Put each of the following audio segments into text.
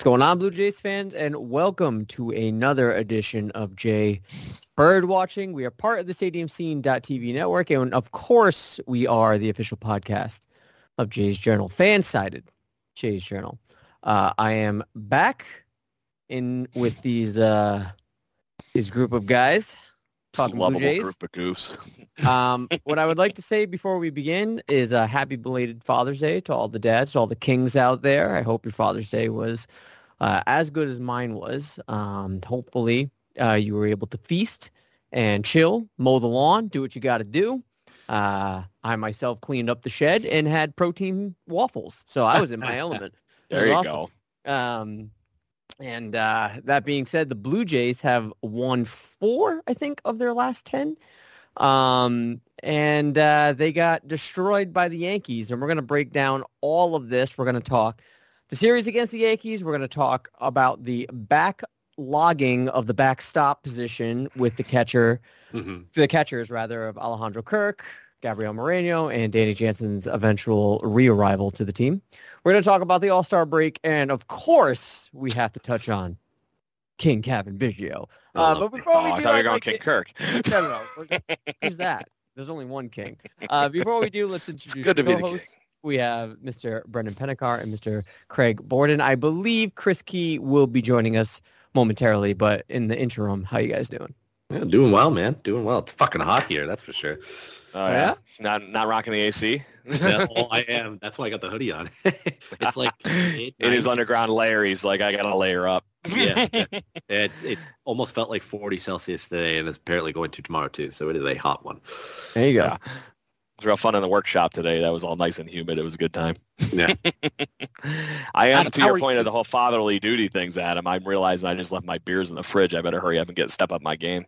What's going on, Blue Jays fans, and welcome to another edition of Jay Bird Watching. We are part of the Stadium StadiumScene.tv network, and of course, we are the official podcast of Jay's Journal, fan-sided Jay's Journal. Uh, I am back in with these uh, these group of guys talking Blue lovable Jays. group of goofs. Um, what I would like to say before we begin is a happy belated Father's Day to all the dads, to all the kings out there. I hope your Father's Day was uh, as good as mine was. Um, hopefully, uh, you were able to feast and chill, mow the lawn, do what you got to do. Uh, I myself cleaned up the shed and had protein waffles, so I was in my element. There you awesome. go. Um, and uh, that being said, the Blue Jays have won four, I think, of their last ten. Um, and uh, they got destroyed by the Yankees. And we're going to break down all of this. We're going to talk the series against the Yankees. We're going to talk about the back logging of the backstop position with the catcher, the catchers rather of Alejandro Kirk, Gabriel Moreno, and Danny Jansen's eventual re-arrival to the team. We're going to talk about the All-Star break, and of course, we have to touch on King Cavan Biggio. Uh, but before Oh, we do, I'd you were going like King Kirk. no, no, no. Who's that? There's only one king. Uh, before we do, let's introduce good to be the co-hosts. We have Mr. Brendan Pennicar and Mr. Craig Borden. I believe Chris Key will be joining us momentarily, but in the interim, how you guys doing? Yeah, doing well, man. Doing well. It's fucking hot here, that's for sure. Oh, yeah? yeah? Not not rocking the AC. Yeah, oh, I am. That's why I got the hoodie on. it's like eight, in his nine- underground layer, he's like, I gotta layer up. Yeah, yeah. It, it almost felt like 40 Celsius today, and it's apparently going to tomorrow too. So it is a hot one. There you go. Yeah. It was real fun in the workshop today. That was all nice and humid. It was a good time. Yeah. I am Adam, to your point you? of the whole fatherly duty things, Adam. I'm realizing I just left my beers in the fridge. I better hurry up and get step up my game.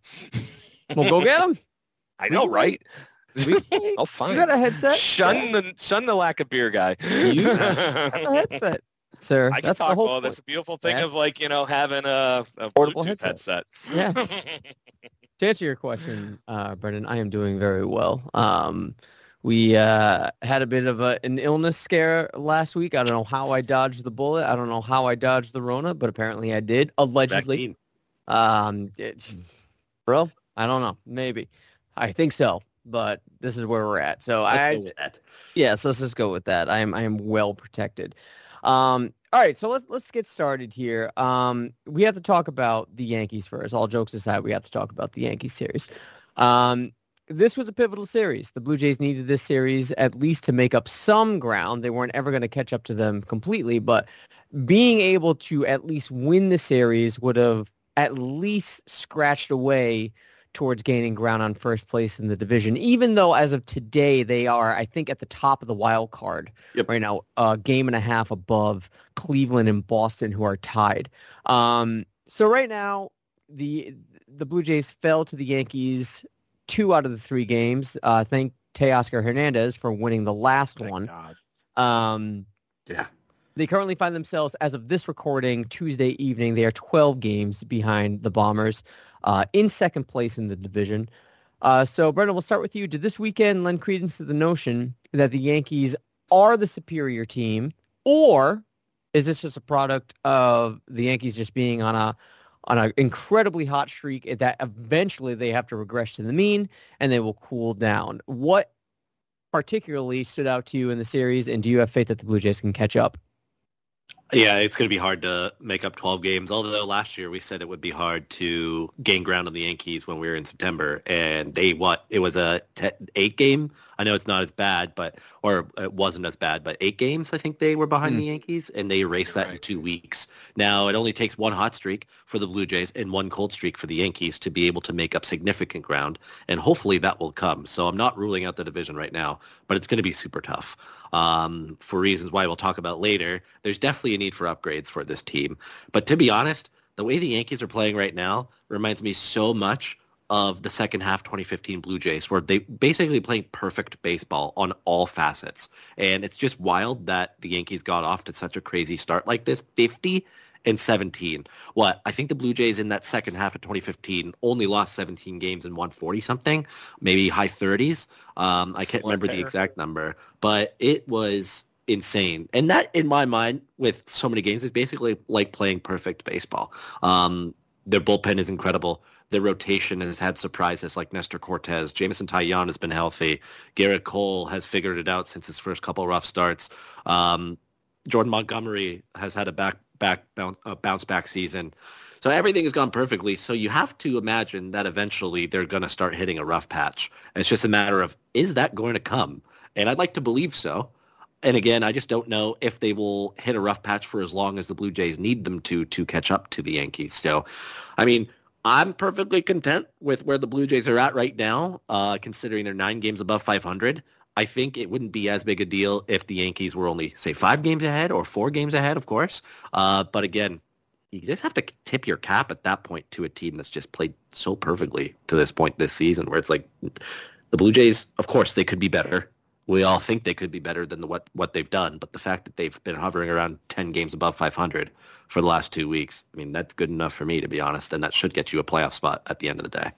Well, go get them. I know, right? We, you Oh, fine. You got a headset? Shun the shun the lack of beer guy. You got a headset, sir. I can That's talk the whole about point. this beautiful thing Yeah. of like you know having a, a Portable headset. headset. Yes. to answer your question, uh, Brendan, I am doing very well. Um, we uh, had a bit of a, an illness scare last week. I don't know how I dodged the bullet. I don't know how I dodged the Rona, but apparently I did, allegedly. Vaccine. Um, it- bro, I don't know. Maybe. I think so, but this is where we're at. So Let's I, go with that. Yes, let's just go with that. I am I am well protected. Um, all right, so let's let's get started here. Um, we have to talk about the Yankees first. All jokes aside, we have to talk about the Yankees series. Um, this was a pivotal series. The Blue Jays needed this series at least to make up some ground. They weren't ever going to catch up to them completely, but being able to at least win the series would have at least scratched away towards gaining ground on first place in the division, even though as of today they are, I think, at the top of the wild card Yep. right now, a game and a half above Cleveland and Boston, who are tied. Um, so right now, the the Blue Jays fell to the Yankees two out of the three games. Uh, thank Teoscar Hernandez for winning the last Thank one. Um, Yeah. They currently find themselves, as of this recording, Tuesday evening, they are 12 games behind the Bombers uh, in second place in the division. Uh, so, Brendan, we'll start with you. Did this weekend lend credence to the notion that the Yankees are the superior team, or is this just a product of the Yankees just being on a on an incredibly hot streak that eventually they have to regress to the mean and they will cool down? What particularly stood out to you in the series, and do you have faith that the Blue Jays can catch up? Yeah, it's going to be hard to make up 12 games. Although last year we said it would be hard to gain ground on the Yankees when we were in September, and they what? It was a eight game. I know it's not as bad, but or it wasn't as bad, but eight games I think they were behind Mm. the Yankees, and they erased You're that in two weeks. Now it only takes one hot streak for the Blue Jays and one cold streak for the Yankees to be able to make up significant ground, and hopefully that will come. So I'm not ruling out the division right now, but it's going to be super tough um, for reasons why we'll talk about later. There's definitely a need for upgrades for this team. But to be honest, the way the Yankees are playing right now reminds me so much of the second half 2015 Blue Jays, where they basically playing perfect baseball on all facets. And it's just wild that the Yankees got off to such a crazy start like this, 50 and 17. What? I think the Blue Jays in that second half of 2015 only lost 17 games and won 40 something, maybe high 30s. Um, I can't remember the exact number, but it was insane. And that, in my mind, with so many games, is basically like playing perfect baseball. Um, their bullpen is incredible. Their rotation has had surprises like Nestor Cortes. Jameson Taillon has been healthy. Gerrit Cole has figured it out since his first couple rough starts. Um, Jordan Montgomery has had a back back bounce, uh, bounce back season. So everything has gone perfectly. So you have to imagine that eventually they're going to start hitting a rough patch. And it's just a matter of is that going to come? And I'd like to believe so. And again, I just don't know if they will hit a rough patch for as long as the Blue Jays need them to to catch up to the Yankees. So, I mean, I'm perfectly content with where the Blue Jays are at right now, uh, considering they're nine games above 500. I think it wouldn't be as big a deal if the Yankees were only, say, five games ahead or four games ahead, of course. Uh, but again, you just have to tip your cap at that point to a team that's just played so perfectly to this point this season, where it's like the Blue Jays, of course, they could be better. We all think they could be better than the, what what they've done, but the fact that they've been hovering around 10 games above 500 for the last two weeks, I mean, that's good enough for me, to be honest, and that should get you a playoff spot at the end of the day.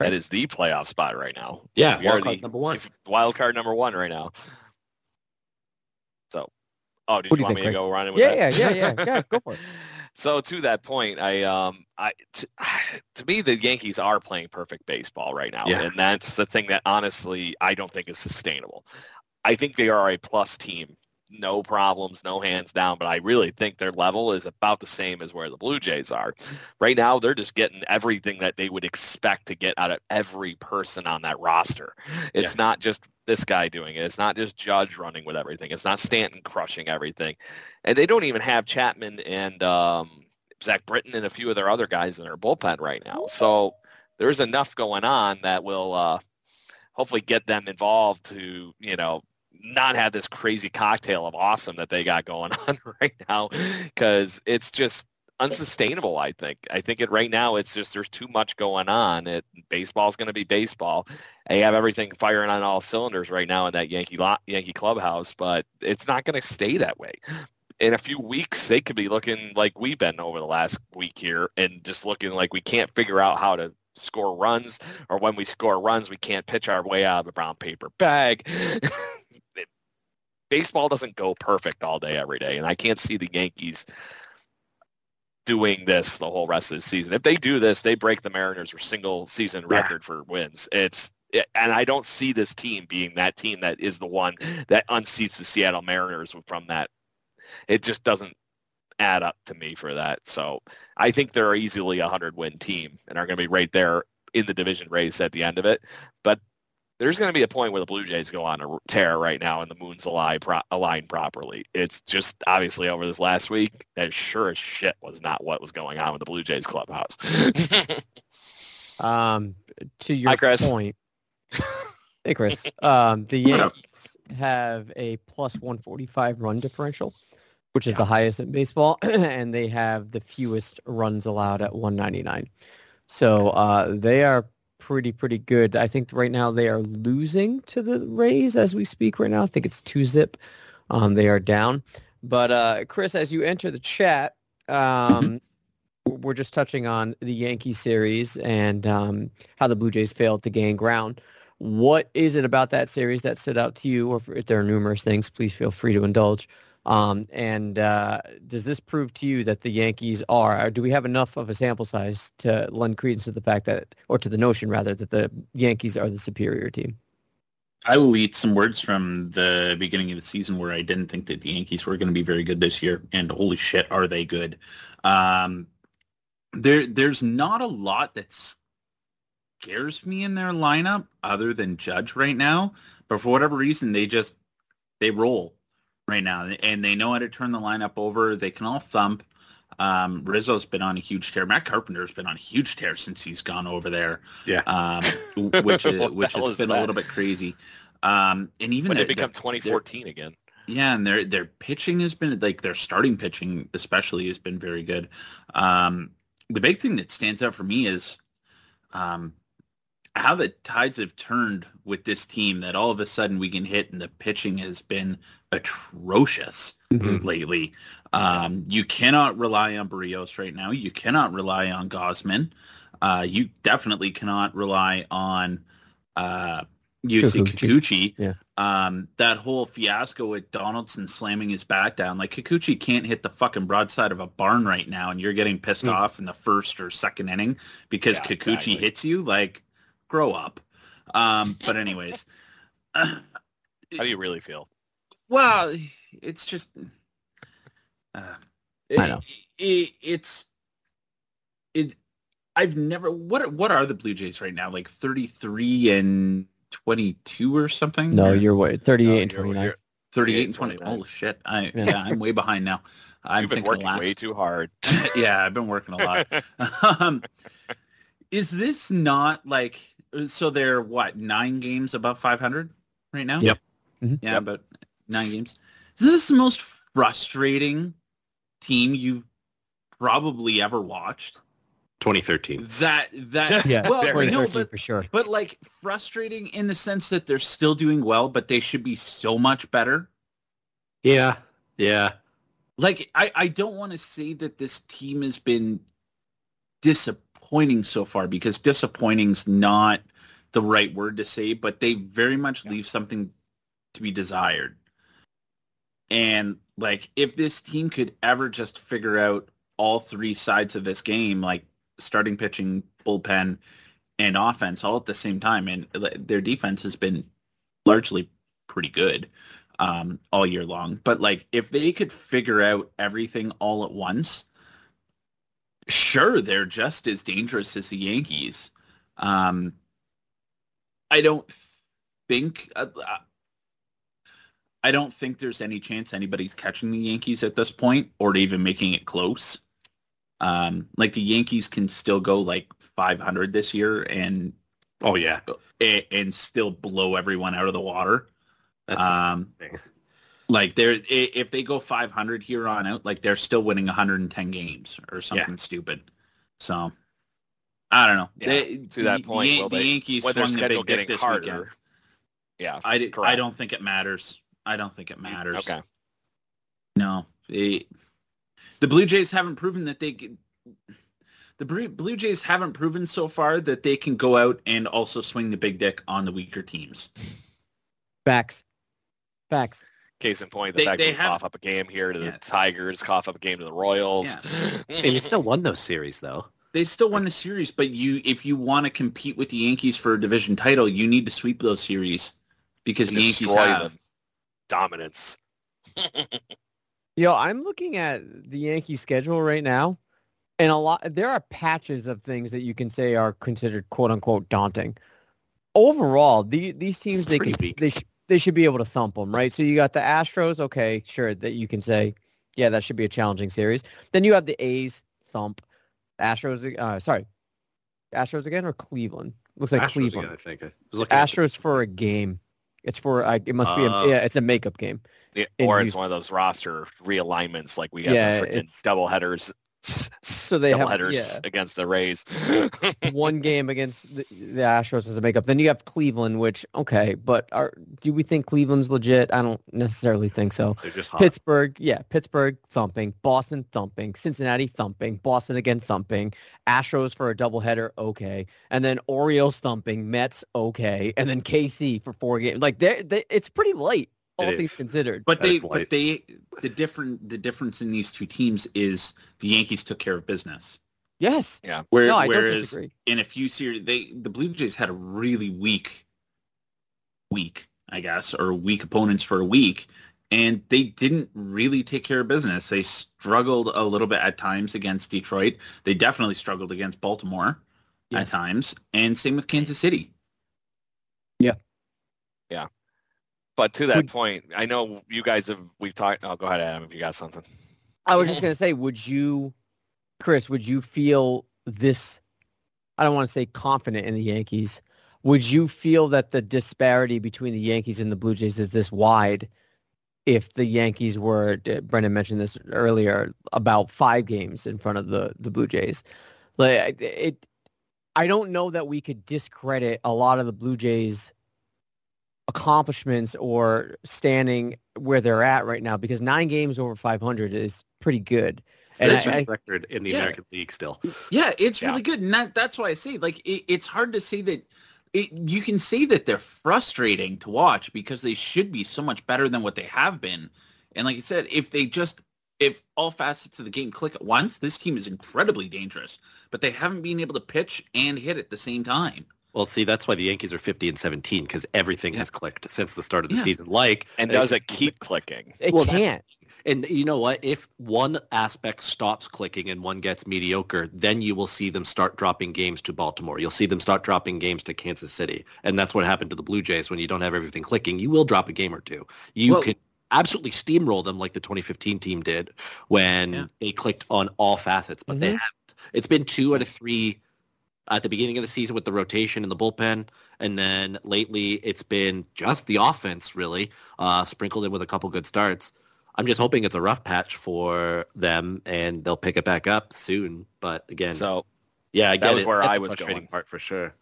That is the playoff spot right now. Yeah, We are wild card the- number one. wild card number one right now. So, oh, do What you do you want think, me to go running with Yeah, that? yeah, yeah, yeah, yeah. Go for it. So to that point, I um I to, to me the Yankees are playing perfect baseball right now, Yeah. and that's the thing that honestly I don't think is sustainable. I think they are a plus team, no problems, no hands down, but I really think their level is about the same as where the Blue Jays are. Right now, they're just getting everything that they would expect to get out of every person on that roster. It's not just this guy doing it. It's not just Judge running with everything. It's not Stanton crushing everything. And they don't even have Chapman and um, Zach Britton and a few of their other guys in their bullpen right now. So there's enough going on that will uh, hopefully get them involved to, you know, not have this crazy cocktail of awesome that they got going on right now because it's just unsustainable i think. I think it right now it's just there's too much going on. It baseball's going to be baseball. They have everything firing on all cylinders right now in that yankee lot yankee clubhouse but it's not going to stay that way. In a few weeks they could be looking like we've been over the last week here and just looking like we can't figure out how to score runs or when we score runs we can't pitch our way out of a brown paper bag baseball doesn't go perfect all day every day and i can't see the yankees doing this the whole rest of the season if they do this they break the mariners single season Yeah. record for wins it's and I don't see this team being that team that is the one that unseats the Seattle Mariners from that. It just doesn't add up to me for that. So I think they're easily a hundred win team and are going to be right there in the division race at the end of it. But there's going to be a point where the Blue Jays go on a tear right now and the moon's align, pro- align properly. It's just obviously over this last week, that sure as shit was not what was going on with the Blue Jays clubhouse. Um, to your Hi, Chris. point. Hey, Chris. Um, the Yankees have a plus 145 run differential, which is the highest in baseball, and they have the fewest runs allowed at 199. So uh, they are pretty, pretty good. I think right now they are losing to the Rays as we speak right now. I think it's two zip. Um, they are down. But uh, Chris, as you enter the chat, um, we're just touching on the Yankee series and um, how the Blue Jays failed to gain ground. What is it about that series that stood out to you, or if there are numerous things, please feel free to indulge. Um, and uh, does this prove to you that the Yankees are, do we have enough of a sample size to lend credence to the fact that, or to the notion rather, that the Yankees are the superior team? I will eat some words from the beginning of the season where I didn't think that the Yankees were going to be very good this year, and holy shit, are they good? Um, there, there's not a lot that scares me in their lineup other than Judge right now, but for whatever reason, they just they roll right now, and they know how to turn the lineup over. They can all thump. Um, Rizzo's been on a huge tear. Matt Carpenter's been on a huge tear since he's gone over there. Yeah. Um, which is, which has been that? a little bit crazy. Um, and even when the- it become the- 2014 again. yeah, and their their pitching has been like their starting pitching especially has been very good. Um, the big thing that stands out for me is um, how the tides have turned with this team. That all of a sudden we can hit, and the pitching has been atrocious Mm-hmm. lately. Um, you cannot rely on Berrios right now. You cannot rely on Gausman. Uh, you definitely cannot rely on uh, Yusei Kikuchi. Kikuchi. Yeah. Um, that whole fiasco with Donaldson slamming his back down, like Kikuchi can't hit the fucking broadside of a barn right now, and you're getting pissed Mm. off in the first or second inning because Yeah, Kikuchi exactly. hits you. Like, grow up. Um, but anyways, How do you really feel? well, it's just. Uh, I know. It, it's it. I've never. What what are the Blue Jays right now? Like thirty three and twenty two or something? No, Or you're what, 38 and you're- 29. you're- 38 and 20. 29. Oh shit! I Yeah. yeah, I'm way behind now. I'm You've been thinking working last. way too hard. yeah, I've been working a lot. um, is this not like so? They're what nine games above 500 right now? Yep. Mhm. Yeah, about nine games. Is this the most frustrating team you've probably ever watched? 2013. That that Yeah, well, Very no, but for sure. but like frustrating in the sense that they're still doing well, but they should be so much better. Yeah. Yeah. like I, I don't want to say that this team has been disappointing so far because disappointing's not the right word to say, but they very much leave something to be desired. And like if this team could ever just figure out all three sides of this game, like starting pitching, bullpen, and offense all at the same time, and their defense has been largely pretty good um, all year long. But like, if they could figure out everything all at once, sure, they're just as dangerous as the Yankees. Um, I don't think. Uh, I don't think there's any chance anybody's catching the Yankees at this point, or even making it close. Um, like the Yankees can still go like 500 this year, and Oh yeah. and, and still blow everyone out of the water. That's Um. Like they're if they go 500 here on out, like they're still winning 110 games or something stupid. So I don't know. Yeah, They- to that the- point, the, will the they- Yankees swung the schedule big dick this harder. weekend. Yeah. I, di- I don't think it matters. I don't think it mm, matters. Okay. No, They- the Blue Jays haven't proven that they can. The Blue Blue Jays haven't proven so far that they can go out and also swing the big dick on the weaker teams. Facts. Facts. Case in point, the They- fact they we have- cough up a game here to the Yeah. Tigers, cough up a game to the Royals. And you still won those series though. They still won the series, but you if you want to compete with the Yankees for a division title, you need to sweep those series because the Yankees Destroy have. them. Dominance. Yo, I'm looking at the Yankee schedule right now, and a lot there are patches of things that you can say are considered quote unquote daunting. Overall, the, these teams they can, they sh- they should be able to thump them, right? So you got the Astros, okay, sure that you can say, yeah, that should be a challenging series. Then you have the A's thump, Astros, uh, sorry, Astros again or Cleveland? Looks like Astros Cleveland. again, I think. I was Astros for a game. It's for I it must be a, Oh. yeah, it's a makeup game. Yeah, or it's Houston. one of those roster realignments like we have Yeah, double headers. So they have headers yeah. against the Rays. one game against the, the Astros as a makeup. Then you have Cleveland, which okay, but are do we think Cleveland's legit? I don't necessarily think so. They're just hot. Pittsburgh, yeah, Pittsburgh thumping, Boston thumping, Cincinnati thumping, Boston again thumping, Astros for a doubleheader, okay, and then Orioles thumping, Mets, okay, and then KC for four games. Like they it's pretty light, all It things is. considered. But That they, is but they, the different, the difference in these two teams is the Yankees took care of business. yes, Where, no, I don't whereas disagree. in a few series, they the Blue Jays had a really weak week I guess, or weak opponents for a week. And they didn't really take care of business. They struggled a little bit at times against Detroit. They definitely struggled against Baltimore Yes. at times. And same with Kansas City. But to that Would- point, I know you guys have we've talked. Oh, go ahead, Adam, if you got something. I was just gonna say, would you, Chris? Would you feel this? I don't want to say confident in the Yankees. Would you feel that the disparity between the Yankees and the Blue Jays is this wide? If the Yankees were, Brendan mentioned this earlier, about five games in front of the the Blue Jays, like it, I don't know that we could discredit a lot of the Blue Jays accomplishments or standing where they're at right now because nine games over 500 is pretty good. And Fifth I- I- record in the Yeah. American League still. Yeah, it's Yeah. really good. And that, that's why I say, like, it, it's hard to see that it, you can see that they're frustrating to watch because they should be so much better than what they have been. And like I said, if they just, if all facets of the game click at once, this team is incredibly dangerous. But they haven't been able to pitch and hit at the same time. Well, see, that's why the Yankees are 50 and 17 because everything Yeah. has clicked since the start of the Yeah. season. Like, And uh, does it keep clicking? it Well, that- can't. And you know what? If one aspect stops clicking and one gets mediocre, then you will see them start dropping games to Baltimore. You'll see them start dropping games to Kansas City. And that's what happened to the Blue Jays. When you don't have everything clicking, you will drop a game or two. You Well- can absolutely steamroll them like the 2015 team did when Yeah. they clicked on all facets, but they Mhm. haven't. It's been two out of three at the beginning of the season with the rotation and the bullpen. And then lately it's been just the offense, really, uh, sprinkled in with a couple good starts. I'm just hoping it's a rough patch for them and they'll pick it back up soon. But again, So yeah, I that was it. where That's I was frustrating going. part for sure.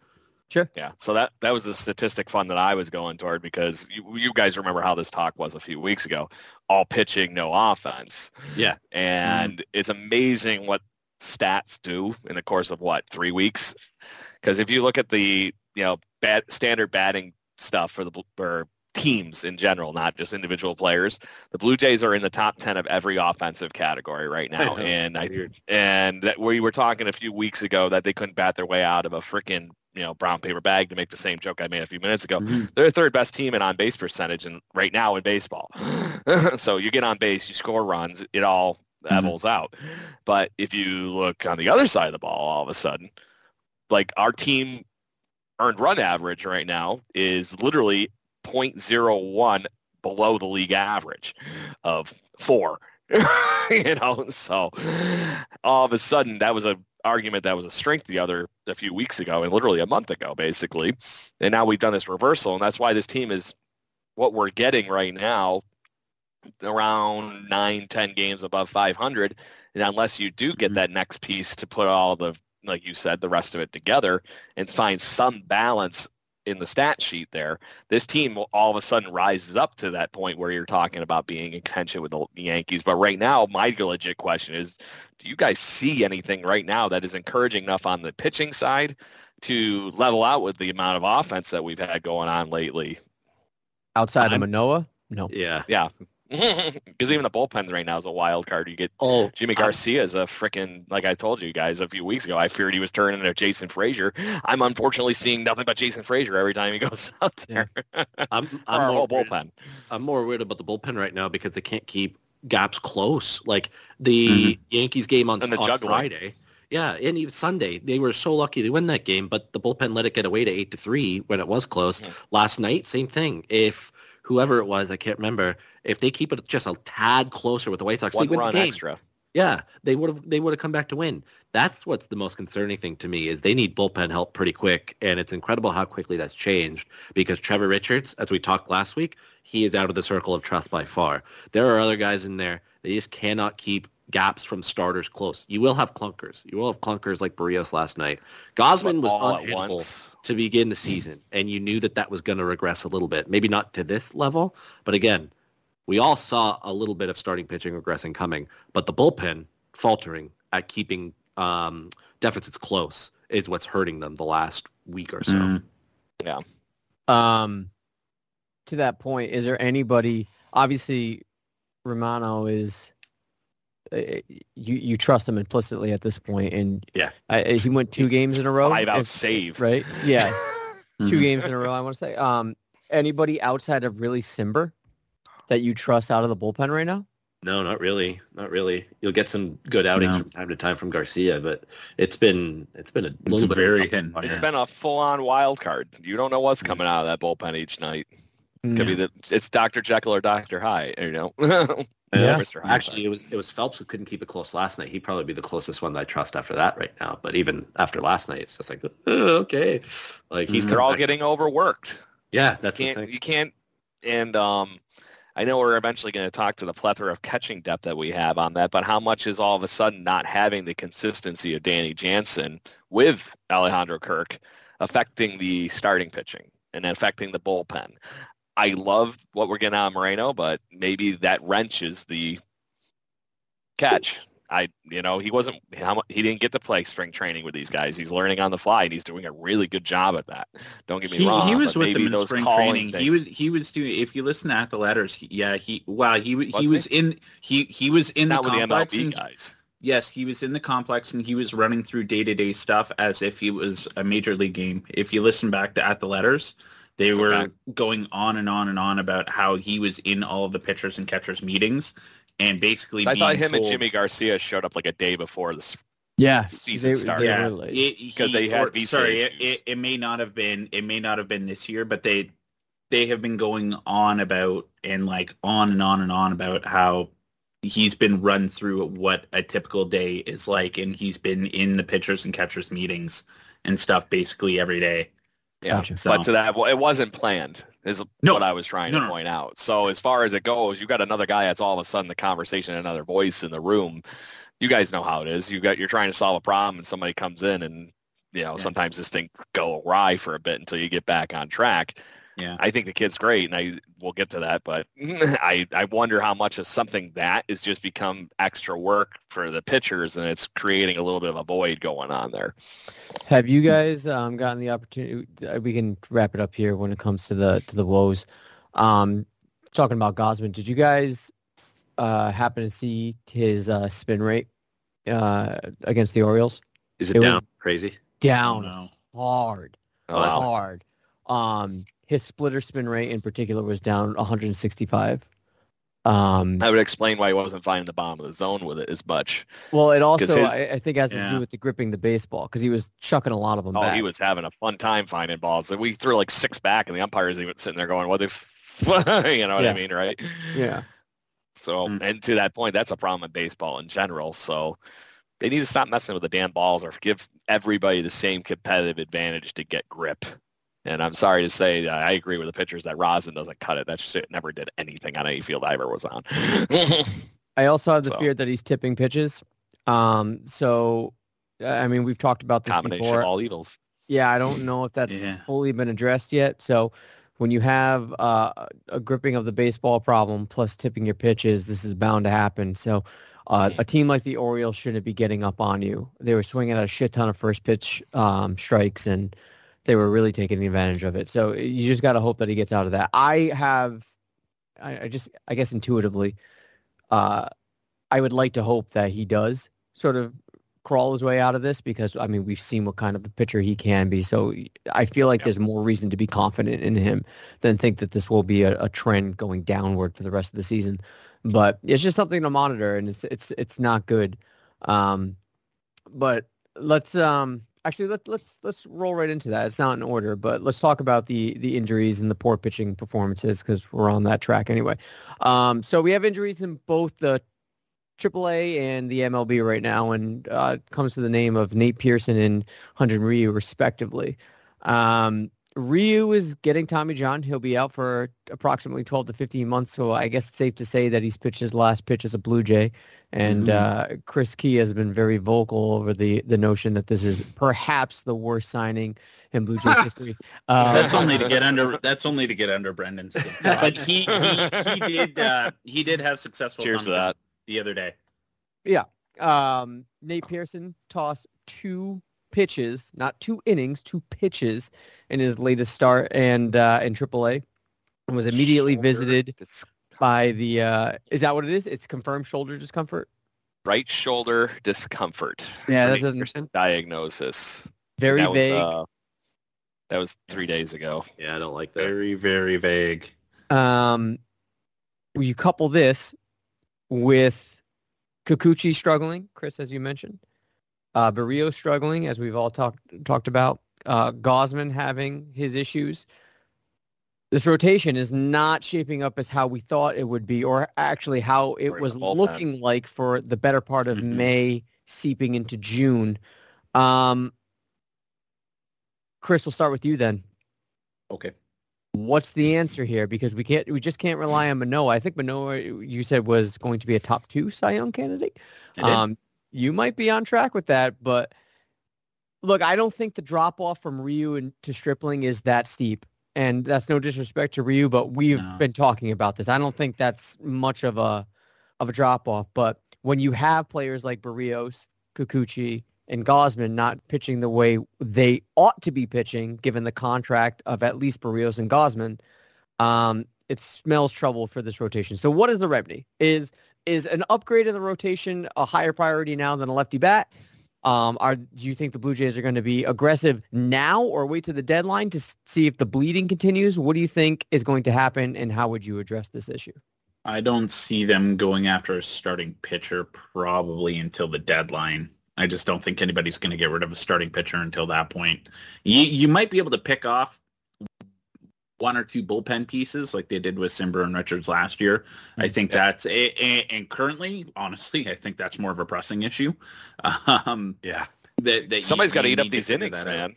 Sure. Yeah, so that that was the statistic fund that I was going toward because you, you guys remember how this talk was a few weeks ago, all pitching, no offense. Yeah. and it's amazing what stats do in the course of what three weeks. Because if you look at the you know bat, standard batting stuff for the or teams in general, not just individual players, the Blue Jays are in the top ten of every offensive category right now, and I and that we were talking a few weeks ago that they couldn't bat their way out of a freaking you know brown paper bag to make the same joke I made a few minutes ago. Mm-hmm. They're the third best team in on base percentage and right now in baseball. so you get on base, you score runs, it all Mm-hmm. levels out. But if you look on the other side of the ball, all of a sudden, like our team earned run average right now is literally 0.01 below the league average of four. you know, so all of a sudden that was a argument that was a strength the other a few weeks ago and literally a month ago basically and now we've done this reversal and that's why this team is what we're getting right now around nine ten games above 500 and unless you do get Mhm. that next piece to put all the like you said the rest of it together and find some balance in the stat sheet there this team will all of a sudden rises up to that point where you're talking about being in contention with the yankees but right now my legit question is do you guys see anything right now that is encouraging enough on the pitching side to level out with the amount of offense that we've had going on lately Outside of I'm- Manoah, no. Yeah. yeah because even the bullpen right now is a wild card you get Oh, Yimi Garcia is a freaking like I told you guys a few weeks ago. I feared he was turning into Jason Frasor. I'm unfortunately seeing nothing but Jason Frasor every time he goes out there. I'm, I'm our more whole worried- bullpen. I'm more worried about the bullpen right now because they can't keep gaps close. Like the mm-hmm. Yankees game on, on. Friday. Yeah, and even Sunday, they were so lucky to win that game, but the bullpen let it get away to eight to three when it was close. Yeah. Last night, same thing. If whoever it was, I can't remember, if they keep it just a tad closer with the White Sox, One they win run the game. extra. Yeah, they would have they would have come back to win. That's what's the most concerning thing to me is they need bullpen help pretty quick, and it's incredible how quickly that's changed because Trevor Richards, as we talked last week, he is out of the circle of trust by far. There are other guys in there they just cannot keep gaps from starters close. You will have clunkers. You will have clunkers like Berrios last night. Gausman was unhittable to begin the season, and you knew that that was going to regress a little bit. Maybe not to this level, but again, we all saw a little bit of starting pitching regressing coming, but the bullpen faltering at keeping um, deficits close is what's hurting them the last week or so. Mhm. Um, to that point, is there anybody? Obviously, Romano is. Uh, you you trust him implicitly at this point, and Yeah. uh, he went two games in a row. Five out if- save. right? Yeah, two Mhm. games in a row. I want to say. Um, anybody outside of really Cimber that you trust out of the bullpen right now? No, not really. Not really. You'll get some good outings No. from time to time from Garcia, but it's been it's been a It's little a bit very of hit and a- It's miss. been a full-on wild card. You don't know what's Mm. coming out of that bullpen each night. Could Yeah. be the it's Dr. Jekyll or Dr. Hyde. You know. Yeah. Actually, it was it was Phelps who couldn't keep it close last night. He'd probably be the closest one that I trust after that right now. But even after last night, it's just like oh, okay, like he's they're all back. getting overworked. yeah. That's the can't, thing. you can't and um I know we're eventually going to talk to the plethora of catching depth that we have on that, but how much is all of a sudden not having the consistency of Danny Jansen with Alejandro Kirk affecting the starting pitching and affecting the bullpen? I love what we're getting out of Moreno, but maybe that wrenches the catch. I, you know, he wasn't, he didn't get to play spring training with these guys. He's learning on the fly, and he's doing a really good job at that. Don't get me he, wrong. he was with them in spring training. He was he was doing. If you listen at the letters, he, yeah, he wow, he wa- he Was was he? in he he was in the not the complex. And- guys. yes, he was in the complex and he was running through day to day stuff as if he was a major league game. If you listen back to at the letters, they were Okay. going on and on and on about how he was in all of the pitchers and catchers meetings and basically. I thought being him and Yimi Garcia showed up like a day before this. Yeah, season they, started. they yeah, were late. it- Because they had or- visa sorry, it, it, it may not have been it may not have been this year, but they they have been going on about and like on and on and on about how he's been run through what a typical day is like, and he's been in the pitchers and catchers meetings and stuff basically every day. Yeah, Gotcha. So- but to that, well, it wasn't planned. Is No. what I was trying No, to no. point out. So as far as it goes, you got another guy that's all of a sudden the conversation, another voice in the room. You guys know how it is. You got you're trying to solve a problem, and somebody comes in, and you know Yeah. sometimes this thing go awry for a bit until you get back on track. Yeah. I think the kid's great, and I we'll get to that. But I I wonder how much of something that is just become extra work for the pitchers, and it's creating a little bit of a void going on there. Have you guys um, gotten the opportunity? uh, We can wrap it up here when it comes to the to the woes. Um, talking about Gausman, did you guys uh, happen to see his uh, spin rate uh, against the Orioles? Is it, It down crazy? Down no. hard, Oh, wow. hard. Um, his splitter spin rate in particular was down 165. Um, That would explain why he wasn't finding the bottom of the zone with it as much. well, it also his- I, I think has to do with the gripping the baseball because he was chucking a lot of them Oh, back. he was having a fun time finding balls. We threw like six back, and the umpires even sitting there going, "What if?" you know what Yeah. I mean, right? Yeah. So, Mm. and to that point, that's a problem in baseball in general. So, they need to stop messing with the damn balls, or give everybody the same competitive advantage to get grip. And I'm sorry to say, I agree with the pitchers that Rosin doesn't cut it. That shit never did anything on any field I ever was on. I also have the So- fear that he's tipping pitches. Um, so, I mean, we've talked about this Combination before. of all evils. Yeah, I don't know if that's Yeah. fully been addressed yet. So, when you have uh, a gripping of the baseball problem plus tipping your pitches, this is bound to happen. So, uh, a team like the Orioles shouldn't be getting up on you. They were swinging at a shit ton of first pitch um, strikes, and they were really taking advantage of it. So, you just got to hope that he gets out of that. I have, I, I just, I guess intuitively, uh, I would like to hope that he does sort of crawl his way out of this because I mean we've seen what kind of a pitcher he can be. So I feel like Yeah. there's more reason to be confident in him than think that this will be a, a trend going downward for the rest of the season. But it's just something to monitor, and it's it's it's not good. Um, but let's um actually let let's let's roll right into that. It's not in order, but let's talk about the the injuries and the poor pitching performances because we're on that track anyway. Um, so we have injuries in both the AAA and the MLB right now, and uh, it comes to the name of Nate Pearson and Hyun-Jin Ryu, respectively. Um, Ryu is getting Tommy John. He'll be out for approximately 12 to 15 months, so I guess it's safe to say that he's pitched his last pitch as a Blue Jay. And uh, Chris Key has been very vocal over the, the notion that this is perhaps the worst signing in Blue Jays history. Uh, That's only to get under. That's only to get under Brendan's skin. But he he, he did uh, he did have successful. Cheers to that. the other day. Yeah. Um, Nate Pearson tossed two pitches, not two innings, two pitches in his latest start and uh, in AAA, and was immediately Shoulder visited dis- by the. Uh, is that what it is? It's confirmed shoulder discomfort. right shoulder discomfort. Yeah, that Pretty doesn't- interesting diagnosis. Very that vague. Was, uh, That was three days ago. Yeah, I don't like that. Very, very vague. Um, you couple this with Kikuchi struggling, Chris, as you mentioned, uh, Berrio struggling, as we've all talked talked about, uh, Gausman having his issues. This rotation is not shaping up as how we thought it would be, or actually how it was looking like for the better part of Mhm. May, seeping into June. Um, Chris, we'll start with you then. Okay. What's the answer here? Because we can't, we just can't rely on Manoah. I think Manoah, you said, was going to be a top two Cy Young candidate. Um, you might be on track with that, but look, I don't think the drop off from Ryu and to Stripling is that steep. And that's no disrespect to Ryu, but we've No. been talking about this. I don't think that's much of a of a drop off. But when you have players like Berrios, Kikuchi, and Gausman not pitching the way they ought to be pitching, given the contract of at least Berrios and Gausman, um, it smells trouble for this rotation. So what is the remedy? Is is an upgrade in the rotation a higher priority now than a lefty bat? Um, are do you think the Blue Jays are going to be aggressive now or wait to the deadline to see if the bleeding continues? What do you think is going to happen, and how would you address this issue? I don't see them going after a starting pitcher probably until the deadline. I just don't think anybody's going to get rid of a starting pitcher until that point. You you might be able to pick off one or two bullpen pieces like they did with Cimber and Richards last year. I think that's a, a- and currently, honestly, I think that's more of a pressing issue. Um, Yeah. that, that Somebody's got to eat up these innings, that out. man.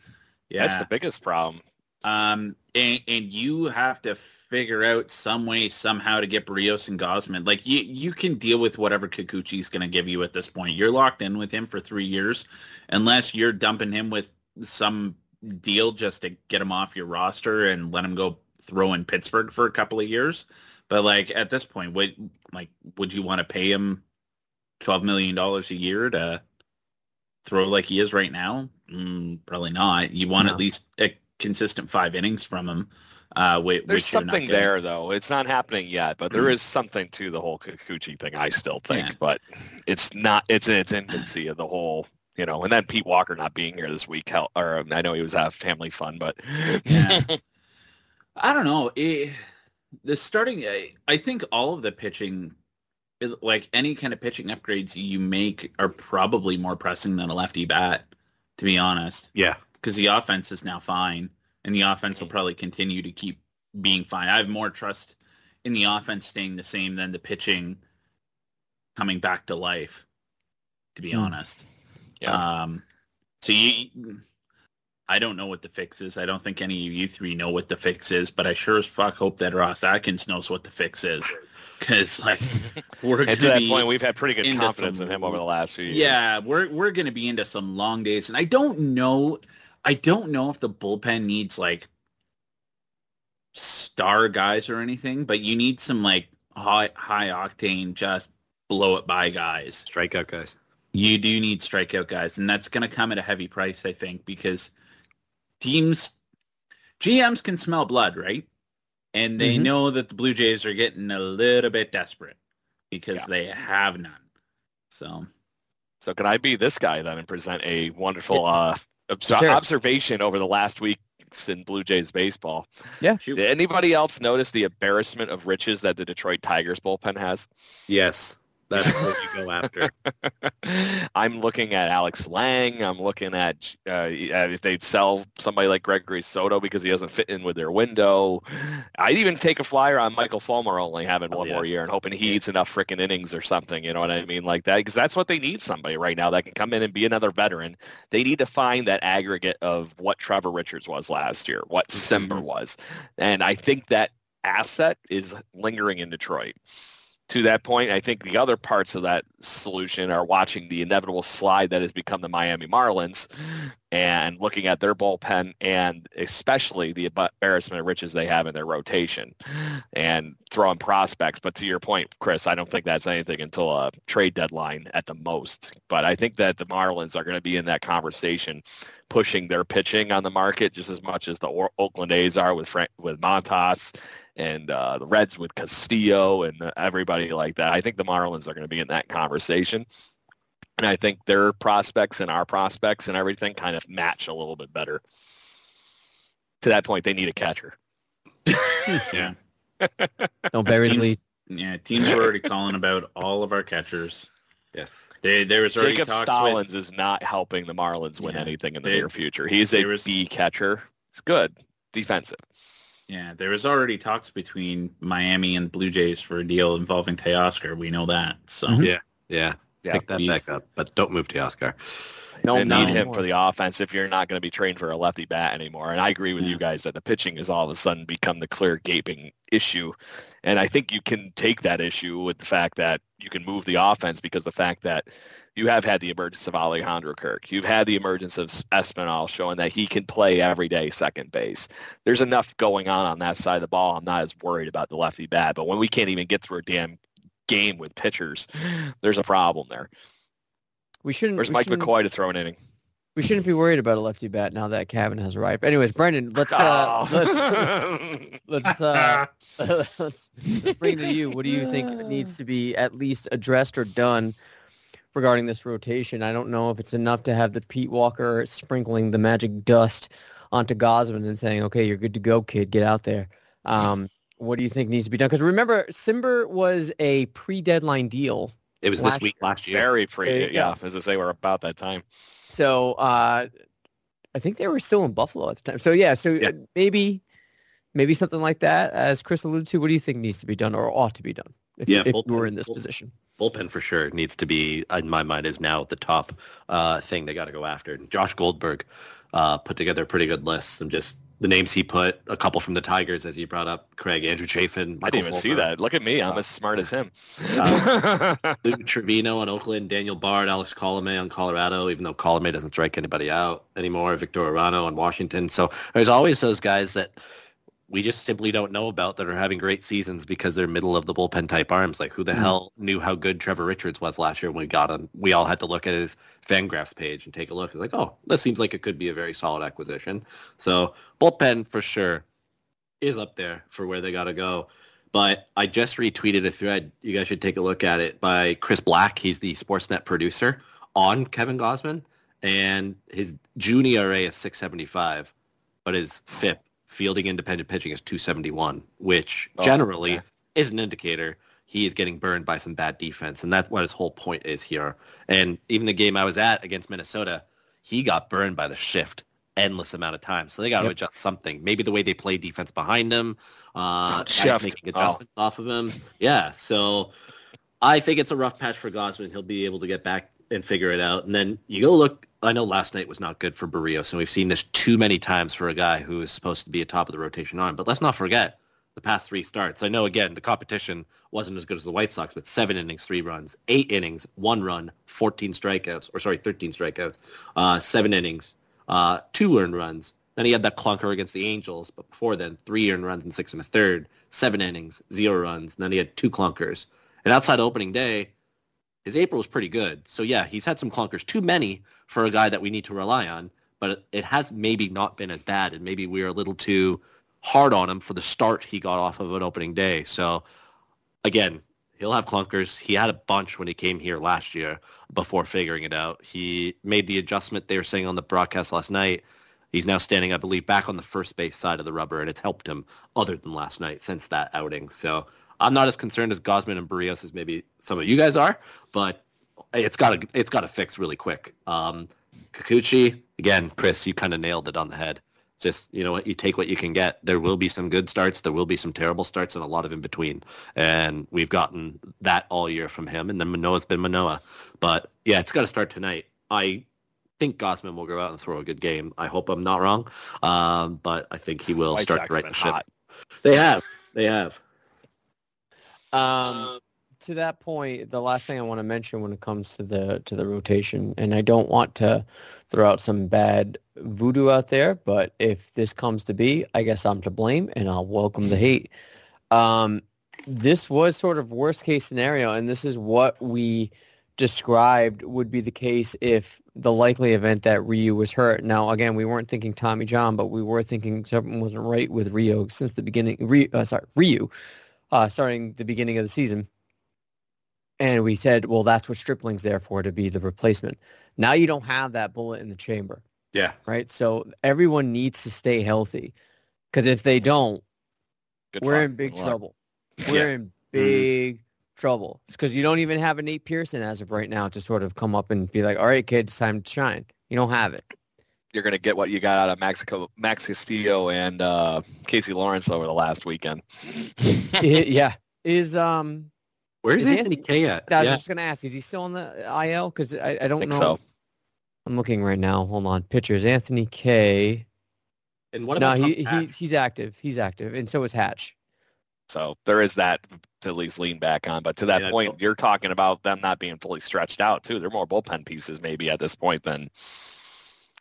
Yeah, That's the biggest problem. um, and, and you have to figure out some way somehow to get Berrios and Gausman. Like you, you can deal with whatever Kikuchi's going to give you at this point. You're locked in with him for three years, unless you're dumping him with some deal just to get him off your roster and let him go throw in Pittsburgh for a couple of years. But like at this point, would like would you want to pay him twelve million dollars a year to throw like he is right now? Mm, probably not. You want No. at least a consistent five innings from him. Uh, whi- There's which you're not something getting. there, though. It's not happening yet, but there is something to the whole Kikuchi thing. I still think, Yeah. but it's not. It's in its infancy of the whole. You know, and then Pete Walker not being here this week, or I know he was at family fun, but Yeah. I don't know. It, the starting, I, I think all of the pitching, like any kind of pitching upgrades you make, are probably more pressing than a lefty bat. To be honest, Yeah. because the offense is now fine, and the offense will probably continue to keep being fine. I have more trust in the offense staying the same than the pitching coming back to life. To be Hmm. honest, Yeah. um, so you, I don't know what the fix is. I don't think any of you three know what the fix is, but I sure as fuck hope that Ross Atkins knows what the fix is, because like we're and to that point, we've had pretty good into confidence some- in him over the last few years. yeah, we're we're gonna be into some long days, and I don't know. I don't know if the bullpen needs like star guys or anything, but you need some like high high octane, just blow it by guys. Strikeout guys. You do need strikeout guys, and that's gonna come at a heavy price, I think, because teams, GMs can smell blood, right? And they Mhm. know that the Blue Jays are getting a little bit desperate because Yeah. they have none. So. So can I be this guy then and present a wonderful uh, obs- observation over the last week in Blue Jays baseball? Shoot. Did anybody else notice the embarrassment of riches that the Detroit Tigers bullpen has? Yes. That's what you go after. I'm looking at Alex Lange. I'm looking at uh, if they'd sell somebody like Gregory Soto because he doesn't fit in with their window. I'd even take a flyer on Michael Fulmer only having Oh, one yeah. more year and hoping he eats enough freaking innings or something. You know what I mean? Like that because that's what they need somebody right now that can come in and be another veteran. They need to find that aggregate of what Trevor Richards was last year, what Cimber Mm-hmm. was, and I think that asset is lingering in Detroit to that point, I think the other parts of that solution are watching the inevitable slide that has become the Miami Marlins and looking at their bullpen and especially the embarrassment of riches they have in their rotation and throwing prospects. But to your point, Chris, I don't think that's anything until a trade deadline at the most. But I think that the Marlins are going to be in that conversation pushing their pitching on the market just as much as the Oakland A's are with Frank, with Montas and uh, the Reds with Castillo and uh, everybody like that. I think the Marlins are going to be in that conversation. And I think their prospects and our prospects and everything kind of match a little bit better. to that point, they need a catcher. Yeah. Don't bury the Teams- lead. Yeah, teams were already calling about all of our catchers. Yes. They, there was already Jacob talks Stallings with, is not helping the Marlins win Yeah. anything in the They- near future. He's a there was- B catcher. It's good. Defensive. Yeah, there was already talks between Miami and Blue Jays for a deal involving Teoscar. We know that. So Mhm. Yeah. Yeah. Yeah. Pick that back up, but don't move Teoscar. No, no need him for the offense if you're not going to be trained for a lefty bat anymore. And I agree with Yeah. you guys that the pitching has all of a sudden become the clear gaping issue. And I think you can take that issue with the fact that you can move the offense because the fact that you have had the emergence of Alejandro Kirk. You've had the emergence of Espinal showing that he can play every day second base. There's enough going on on that side of the ball. I'm not as worried about the lefty bat. But when we can't even get through a damn game with pitchers, there's a problem there. We shouldn't. Where's we Mike shouldn't- McCoy to throw an inning? We shouldn't be worried about a lefty bat now that Cavan has arrived. Anyways, Brendan, let's uh, let's let's uh, let's, let's bring it to you. What do you think needs to be at least addressed or done regarding this rotation? I don't know if it's enough to have the Pete Walker sprinkling the magic dust onto Gausman and saying, "Okay, you're good to go, kid. Get out there." Um, what do you think needs to be done? Because remember, Cimber was a pre-deadline deal, It was Last this week last year. Very free. There you Yeah, as I say, we're about that time. so uh, I think they were still in Buffalo at the time. So yeah, so Yeah. maybe maybe something like that, as Chris alluded to. What do you think needs to be done or ought to be done if, Yeah, if both- you were in this both- position? bullpen for sure needs to be in my mind is now the top uh, thing they got to go after. Josh Goldberg uh, put together a pretty good list. And just the names he put, a couple from the Tigers, as you brought up, Craig, Andrew Chafin, I didn't even see that. Look at me. I'm Uh, as smart as him. Luke Trivino on Oakland, Daniel Bard, Alex Colomé on Colorado, even though Colomé doesn't strike anybody out anymore, Victor Arano on Washington. So there's always those guys that we just simply don't know about that are having great seasons because they're middle of the bullpen type arms. Like who the Mhm. hell knew how good Trevor Richards was last year when we got him? We all had to look at his Fangraphs page and take a look. It's like, oh, this seems like it could be a very solid acquisition. So bullpen for sure is up there for where they got to go. But I just retweeted a thread. You guys should take a look at it by Chris Black. He's the Sportsnet producer on Kevin Gausman, and his June ERA is 675, but his FIP, fielding independent pitching, is 271, which Oh, generally okay. is an indicator he is getting burned by some bad defense, and that's what his whole point is here. And even the game I was at against Minnesota, he got burned by the shift endless amount of time. So they got to Yep. adjust something. Maybe the way they play defense behind him, uh, guys shift. making Oh. off of him. Yeah, so I think it's a rough patch for Gausman. He'll be able to get back and figure it out. And then you go look. I know last night was not good for Berrios, and we've seen this too many times for a guy who is supposed to be a top of the rotation arm. But let's not forget the past three starts. I know again the competition wasn't as good as the White Sox, but seven innings, three runs, eight innings, one run, 14 strikeouts, or sorry, 13 strikeouts, uh, seven innings, uh, two earned runs. Then he had that clunker against the Angels, but before then, three earned runs and six and a third, seven innings, zero runs. And then he had two clunkers. And outside opening day, his April was pretty good. So yeah, he's had some clunkers, too many for a guy that we need to rely on. But it has maybe not been as bad, and maybe we are a little too hard on him for the start he got off of an opening day. So again, he'll have clunkers. He had a bunch when he came here last year before figuring it out. He made the adjustment they were saying on the broadcast last night. He's now standing, I believe, back on the first base side of the rubber, and it's helped him other than last night since that outing. So I'm not as concerned as Gausman and Berrios as maybe some of you guys are, but it's got to it's got to fix really quick. Um, Kikuchi, again, Chris, you kind of nailed it on the head. Just you know what, you take what you can get. There will be some good starts, there will be some terrible starts, and a lot of in between. And we've gotten that all year from him. And then Manoah's been Manoah, but yeah, it's got to start tonight. I think Gausman will go out and throw a good game. I hope I'm not wrong, um, but I think he will White start Sox to right the ship. hot. They have, they have. Um, to that point, the last thing I want to mention when it comes to the to the rotation, and I don't want to throw out some bad voodoo out there, but if this comes to be, I guess I'm to blame, and I'll welcome the hate. Um, this was sort of worst case scenario, and this is what we described would be the case if the likely event that Ryu was hurt. Now, again, we weren't thinking Tommy John, but we were thinking something wasn't right with Rio since the beginning. Ryu, uh, sorry, Ryu, uh, starting the beginning of the season. And we said, well, that's what Stripling's there for, to be the replacement. Now you don't have that bullet in the chamber, Yeah. right? So everyone needs to stay healthy. Because if they don't, Good we're in big trouble. We're in big trouble. Because you don't even have a Nate Pearson as of right now to sort of come up and be like, all right, kids, time to shine. You don't have it. You're going to get what you got out of Mexico, Max Castillo and uh, Casey Lawrence over the last weekend. It- yeah. Is um Where's Is Anthony Anthony- Kay at? I was Yeah. just gonna ask, is he still on the IL? Because I, I don't I think know. so. I'm looking right now. Hold on. Pitchers. Anthony Kay. And what No, about he, he Hatch? he's active. He's active. And so is Hatch. So there is that to at least lean back on. But to that Yeah, point, don't- you're talking about them not being fully stretched out too. They're more bullpen pieces maybe at this point than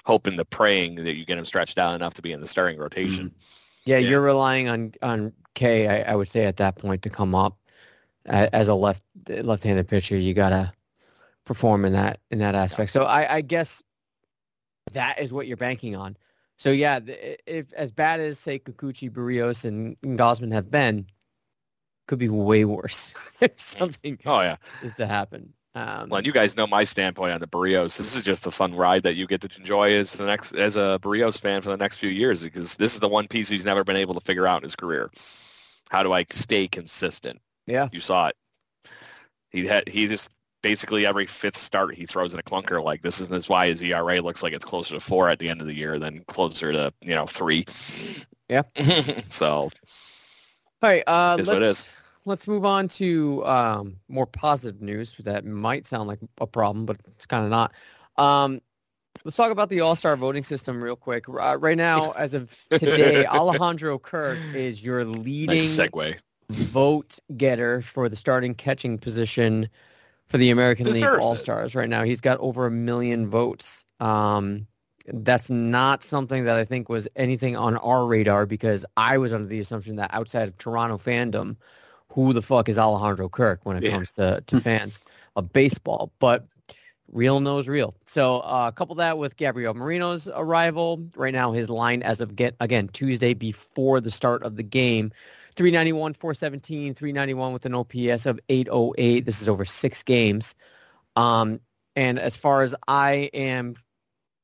hoping to praying that you get them stretched out enough to be in the starting rotation. Mm-hmm. Yeah, Yeah. you're relying on on Kay. I, I would say at that point to come up a- as a left left-handed pitcher. You gotta perform in that in that aspect. So I, I guess that is what you're banking on. So yeah, if as bad as say Kikuchi, Berrios, and, and Gausman have been, could be way worse if something Oh yeah. is to happen. Um, Well, and you guys know my standpoint on the Berrios. This is just a fun ride that you get to enjoy as the next as a Berrios fan for the next few years because this is the one piece he's never been able to figure out in his career. How do I stay consistent? Yeah. You saw it. He had he just basically every fifth start he throws in a clunker like this is this why his ERA looks like it's closer to four at the end of the year than closer to, you know, three. Yeah. so All right, uh, let's let's move on to um, more positive news. That might sound like a problem, but it's kind of not. Um, let's talk about the All Star voting system real quick. Uh, right now, as of today, Alejandro Kirk is your leading nice segue. Vote getter for the starting catching position for the American League Deserves it. All Stars right now. He's got over a million votes. Um, that's not something that I think was anything on our radar because I was under the assumption that outside of Toronto fandom, who the fuck is Alejandro Kirk when it Yeah. comes to, to fans of baseball? But real knows real. So uh, couple that with Gabriel Moreno's arrival. Right now, his line as of get again Tuesday before the start of the game 391, 417, 391 with an OPS of 808. This is over six games. Um, and as far as I am,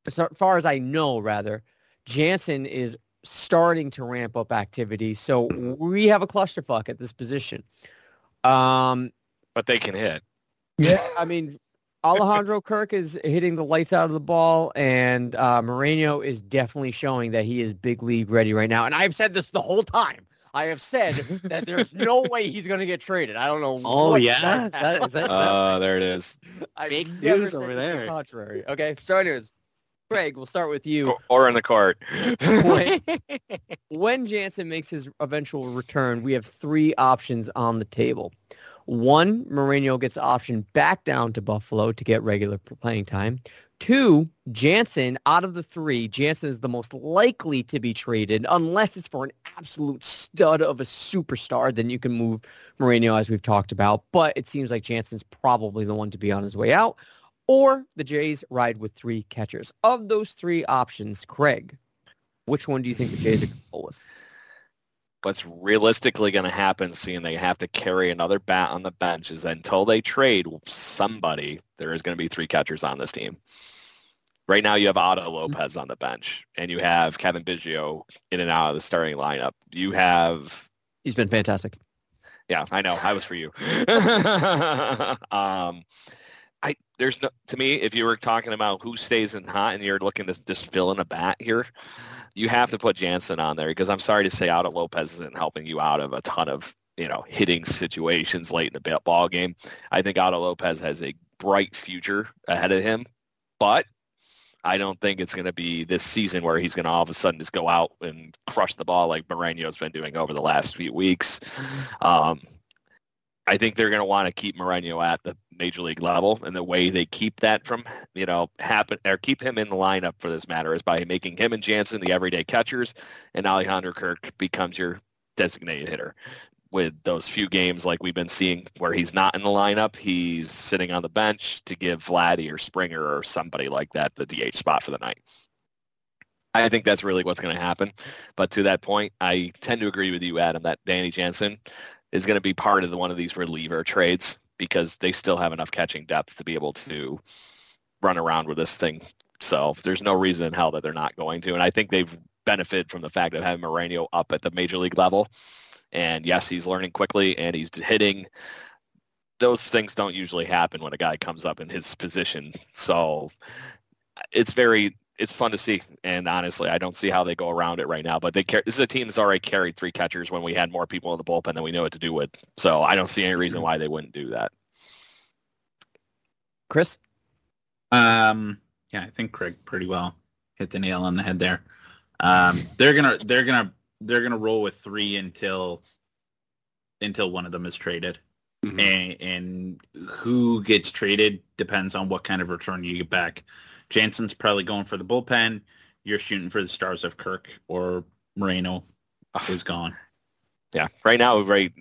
as far as I know, rather, Jansen is starting to ramp up activity. So we have a clusterfuck at this position. Um, But they can hit. yeah, I mean, Alejandro Kirk is hitting the lights out of the ball, and uh, Moreno is definitely showing that he is big league ready right now. And I've said this the whole time. I have said that there's no way he's going to get traded. I don't know. Oh, yeah? has Is that- that- Uh, there it is. I've fake never news said over the there? Contrary. Okay, so anyways, Craig, we'll start with you. Or- Or in the cart. when, when Jansen makes his eventual return, we have three options on the table. One, Moreno gets optioned back down to Buffalo to get regular playing time. Two, Jansen, out of the three, Jansen is the most likely to be traded unless it's for an absolute stud of a superstar. Then you can move Moreno, as we've talked about. But it seems like Jansen's probably the one to be on his way out. Or the Jays ride with three catchers. Of those three options, Craig, which one do you think the Jays are going to go with? What's realistically going to happen, seeing they have to carry another bat on the bench, is until they trade somebody, there is going to be three catchers on this team. Right now, you have Otto Lopez on the bench, and you have Cavan Biggio in and out of the starting lineup. You have He's been fantastic. Yeah, I know. I was for you. um, I there's no to me if you were talking about who stays in hot and you're looking to just fill in a bat here, you have to put Jansen on there because I'm sorry to say, Otto Lopez isn't helping you out of a ton of you know hitting situations late in the ball game. I think Otto Lopez has a bright future ahead of him, but I don't think it's going to be this season where he's going to all of a sudden just go out and crush the ball like Moreno's been doing over the last few weeks. Um, I think they're going to want to keep Moreno at the major league level, and the way they keep that from you know happen or keep him in the lineup for this matter is by making him and Jansen the everyday catchers, and Alejandro Kirk becomes your designated hitter. With those few games like we've been seeing where he's not in the lineup, he's sitting on the bench to give Vladdy or Springer or somebody like that the DH spot for the night. I think that's really what's going to happen. But to that point, I tend to agree with you, Adam, that Danny Jansen is going to be part of the, one of these reliever trades because they still have enough catching depth to be able to run around with this thing. So there's no reason in hell that they're not going to. And I think they've benefited from the fact of having Moreno up at the major league level. And yes, he's learning quickly and he's hitting. Those things don't usually happen when a guy comes up in his position. So it's very it's fun to see. And honestly, I don't see how they go around it right now. But they care this is a team that's already carried three catchers when we had more people in the bullpen than we knew what to do with. So I don't see any reason why they wouldn't do that. Chris? Um, yeah, I think Craig pretty well hit the nail on the head there. Um, they're gonna they're gonna they're gonna roll with three until until one of them is traded. Mm-hmm. And, and who gets traded depends on what kind of return you get back. Jansen's probably going for the bullpen. You're shooting for the stars of Kirk or Moreno is gone. Yeah, right now, right,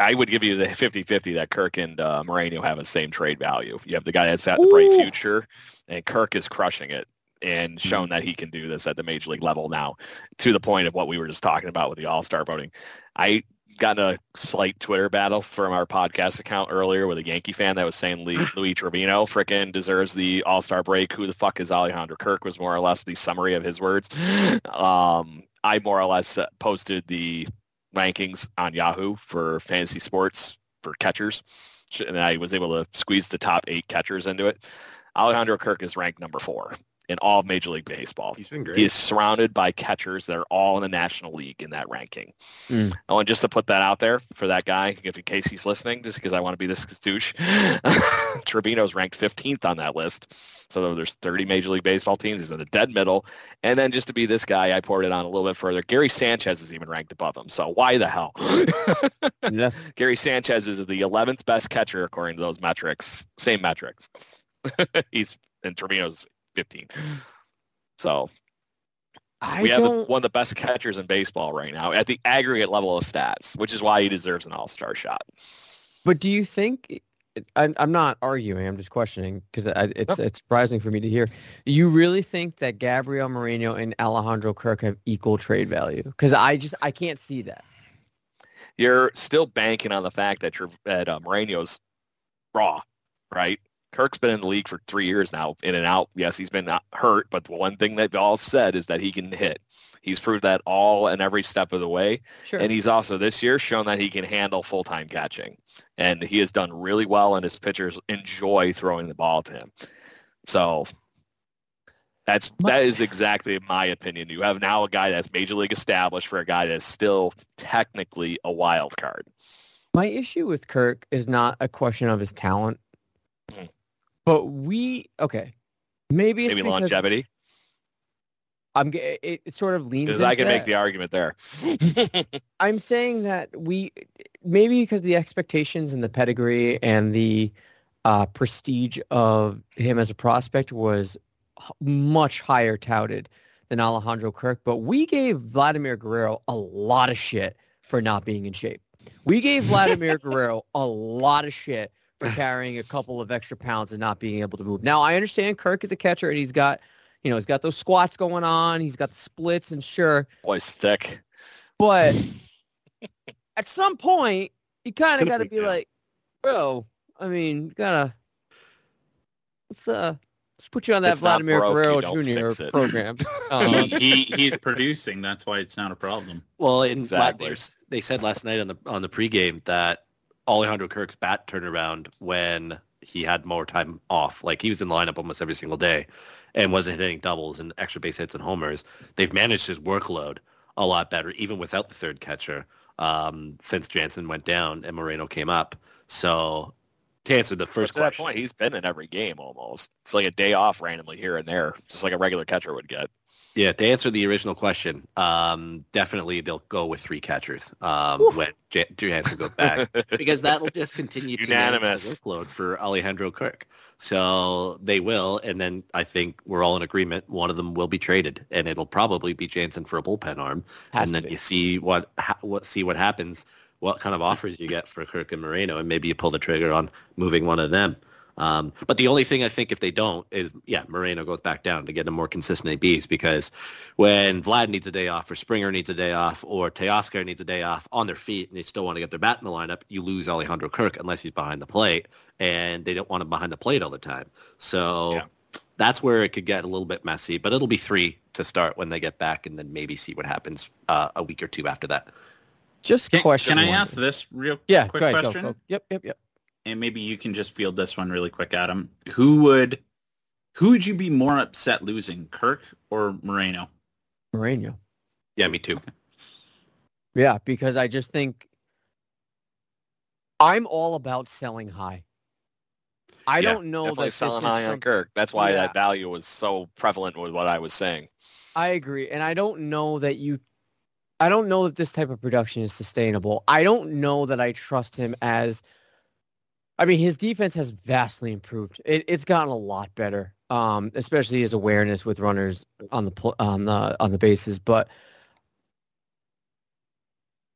I would give you the 50-50 that Kirk and uh, Moreno have the same trade value. You have the guy that's at the bright future, and Kirk is crushing it and mm-hmm. shown that he can do this at the major league level now, to the point of what we were just talking about with the All-Star voting. I got a slight Twitter battle from our podcast account earlier with a Yankee fan that was saying Luis Trevino fricking deserves the All-Star break. Who the fuck is Alejandro Kirk was more or less the summary of his words. Um, I more or less posted the rankings on Yahoo for fantasy sports for catchers, and I was able to squeeze the top eight catchers into it. Alejandro Kirk is ranked number four in all of Major League Baseball. He's been great. He is surrounded by catchers that are all in the National League in that ranking. Mm. I want just to put that out there for that guy, if in case he's listening, just because I want to be this douche. Trevino's ranked 15th on that list. So there's 30 Major League Baseball teams. He's in the dead middle. And then just to be this guy, I poured it on a little bit further. Gary Sanchez is even ranked above him. So why the hell? yeah. Gary Sanchez is the 11th best catcher according to those metrics. Same metrics. he's and Trevino's 15. So I we have one of the best catchers in baseball right now at the aggregate level of stats, which is why he deserves an all-star shot. But do you think? I, am not arguing. I'm just questioning because it's it's surprising for me to hear. You really think that Gabriel Moreno and Alejandro Kirk have equal trade value? Because I just I can't see that. You're still banking on the fact that you're that uh, Moreno's raw, right? Kirk's been in the league for three years now, in and out. Yes, he's been uh, hurt, but the one thing they've all said is that he can hit. He's proved that all and every step of the way. Sure. And he's also this year shown that he can handle full-time catching. And he has done really well, and his pitchers enjoy throwing the ball to him. So that's that is exactly my opinion. You have now a guy that's major league established for a guy that's still technically a wild card. My issue with Kirk is not a question of his talent. But we okay, maybe maybe longevity. I'm it, it sort of leans because I can that. make the argument there. I'm saying that we maybe because the expectations and the pedigree and the uh, prestige of him as a prospect was much higher touted than Alejandro Kirk, but we gave Vladimir Guerrero a lot of shit for not being in shape. We gave Vladimir Guerrero a lot of shit for carrying a couple of extra pounds and not being able to move. Now I understand Kirk is a catcher and he's got, you know, he's got those squats going on. He's got the splits and sure. Boy's thick. But at some point, you kind of got to be like, bro. I mean, gotta let's uh let's put you on that it's Vladimir Guerrero Jr. program. Um, he he's producing. That's why it's not a problem. Well, in exactly. they said last night on the on the pregame that Alejandro Kirk's bat turnaround when he had more time off. Like he was in the lineup almost every single day and wasn't hitting doubles and extra base hits and homers. They've managed his workload a lot better, even without the third catcher, um, since Jansen went down and Moreno came up. So to answer the first to question, that point, he's been in every game almost. It's like a day off randomly here and there, just like a regular catcher would get. Yeah, to answer the original question, um, definitely they'll go with three catchers um, when J- goes back because that will just continue to unanimous workload for Alejandro Kirk. So they will, and then I think we're all in agreement. One of them will be traded, and it'll probably be Jansen for a bullpen arm, Has and then be. you see what ha- what see what happens, what kind of offers you get for Kirk and Moreno, and maybe you pull the trigger on moving one of them. Um, but the only thing I think if they don't is, yeah, Moreno goes back down to get a more consistent ABs because when Vlad needs a day off or Springer needs a day off or Teoscar needs a day off on their feet and they still want to get their bat in the lineup, you lose Alejandro Kirk unless he's behind the plate and they don't want him behind the plate all the time. So yeah. that's where it could get a little bit messy. But it'll be three to start when they get back, and then maybe see what happens uh, a week or two after that. Just Can, question. can I one. ask this real Yeah, quick ahead, question? Go, go. Yep, yep, yep. And maybe you can just field this one really quick, Adam. Who would who would you be more upset losing, Kirk or Moreno? Moreno. Yeah, me too. Yeah, because I just think I'm all about selling high. I Yeah, don't know Definitely that this selling is high on some- Kirk. That's why Yeah. that value was so prevalent with what I was saying. I agree, and I don't know that you. I don't know that this type of production is sustainable. I don't know that I trust him as. I mean, his defense has vastly improved. It, it's gotten a lot better, um, especially his awareness with runners on the on the on the bases. But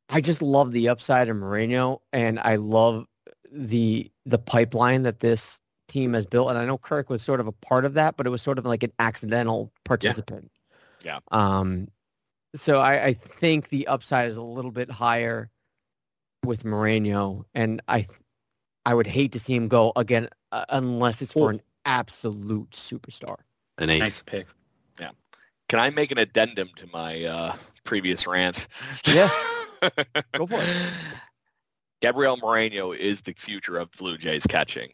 I just love the upside of Moreno, and I love the the pipeline that this team has built. And I know Kirk was sort of a part of that, but it was sort of like an accidental participant. Yeah. Um, so I, I think the upside is a little bit higher with Moreno, and I I would hate to see him go again uh, unless it's for an absolute superstar. An ace. Nice pick. Yeah. Can I make an addendum to my uh, previous rant? Yeah. Go for it. Gabriel Moreno is the future of Blue Jays catching.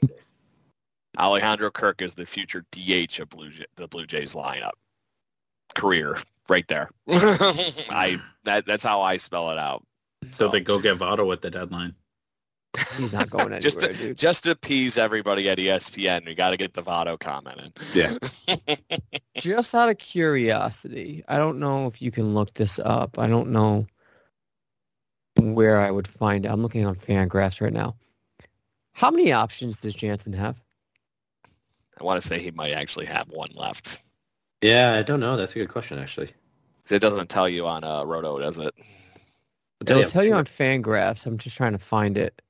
Alejandro Kirk is the future DH of Blue Jay, the Blue Jays lineup. Career, right there. I that that's how I spell it out. So they go get Votto at the deadline. He's not going anywhere, just to, dude. just to appease everybody at ESPN, we got to get the Votto comment in. Yeah. Just out of curiosity, I don't know if you can look this up. I don't know where I would find it. I'm looking on Fangraphs right now. How many options does Jansen have? I want to say he might actually have one left. Yeah, I don't know. That's a good question, actually. It doesn't tell you on uh, Roto, does it? It'll tell you on Fangraphs. I'm just trying to find it.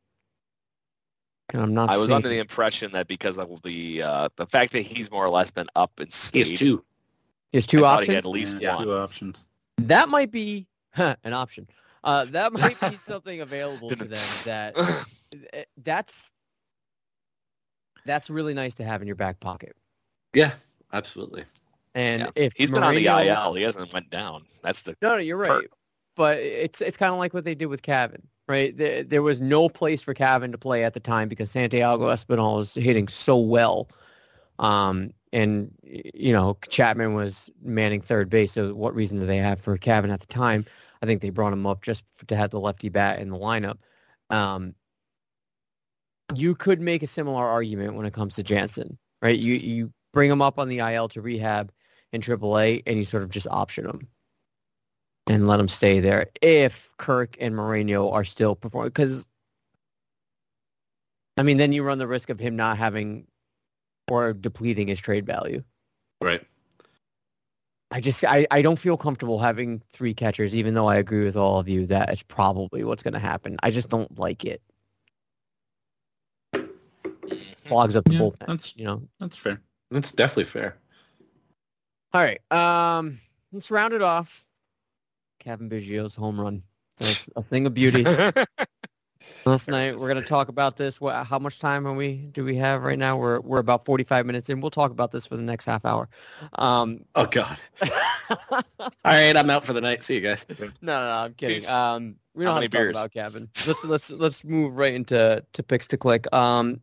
And I'm not I was seeing under the impression that because of the uh, the fact that he's more or less been up and He stayed. has two. There's two I thought he options. had at least Yeah, one. Two options. That might be an option. Uh, that might be something available to them that eh, that's that's really nice to have in your back pocket. Yeah, absolutely. And Yeah. if He's been on the IL. He hasn't went down. That's the No, no, you're right. Hurt. But it's it's kind of like what they did with Cavan, right? There, there was no place for Cavan to play at the time because Santiago Espinal was hitting so well, um, and you know Chapman was manning third base. So what reason do they have for Cavan at the time? I think they brought him up just to have the lefty bat in the lineup. Um, you could make a similar argument when it comes to Jansen, right? You you bring him up on the IL to rehab in AAA, and you sort of just option him and let him stay there if Kirk and Moreno are still performing. Because, I mean, then you run the risk of him not having or depleting his trade value. Right. I just I, I don't feel comfortable having three catchers, even though I agree with all of you that it's probably what's going to happen. I just don't like it. Clogs up the Yeah, bullpen. that's- you know. That's fair. That's definitely fair. All right. Um, let's round it off. Cavan Biggio's home run. That's a thing of beauty. Last night we're going to talk about this. What, how much time are we? Do we have right now? We're we're about forty five minutes in. We'll talk about this for the next half hour. Um, Oh God. All right, I'm out for the night. See you guys. no, no, I'm kidding. Peace. Um, we don't have many to talk about Cavan. Let's let's let's move right into to picks to click. Um,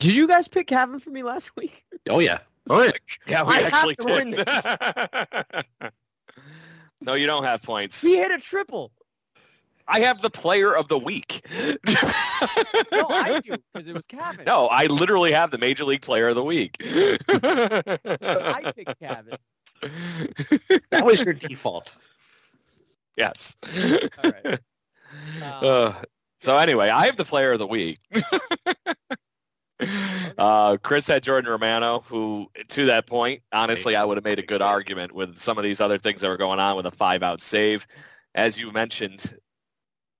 did you guys pick Cavan for me last week? Oh yeah. Oh yeah. yeah, we I actually did. no, you don't have points. He hit a triple. I have the player of the week. No, I do because it was Cavan. No, I literally have the major league player of the week. I picked Cavan. That was your default. yes. All right. Um, Uh, so anyway, I have the player of the week. uh, Chris had Jordan Romano, who to that point, honestly, I would have made a good argument with some of these other things that were going on with a five-out save. As you mentioned,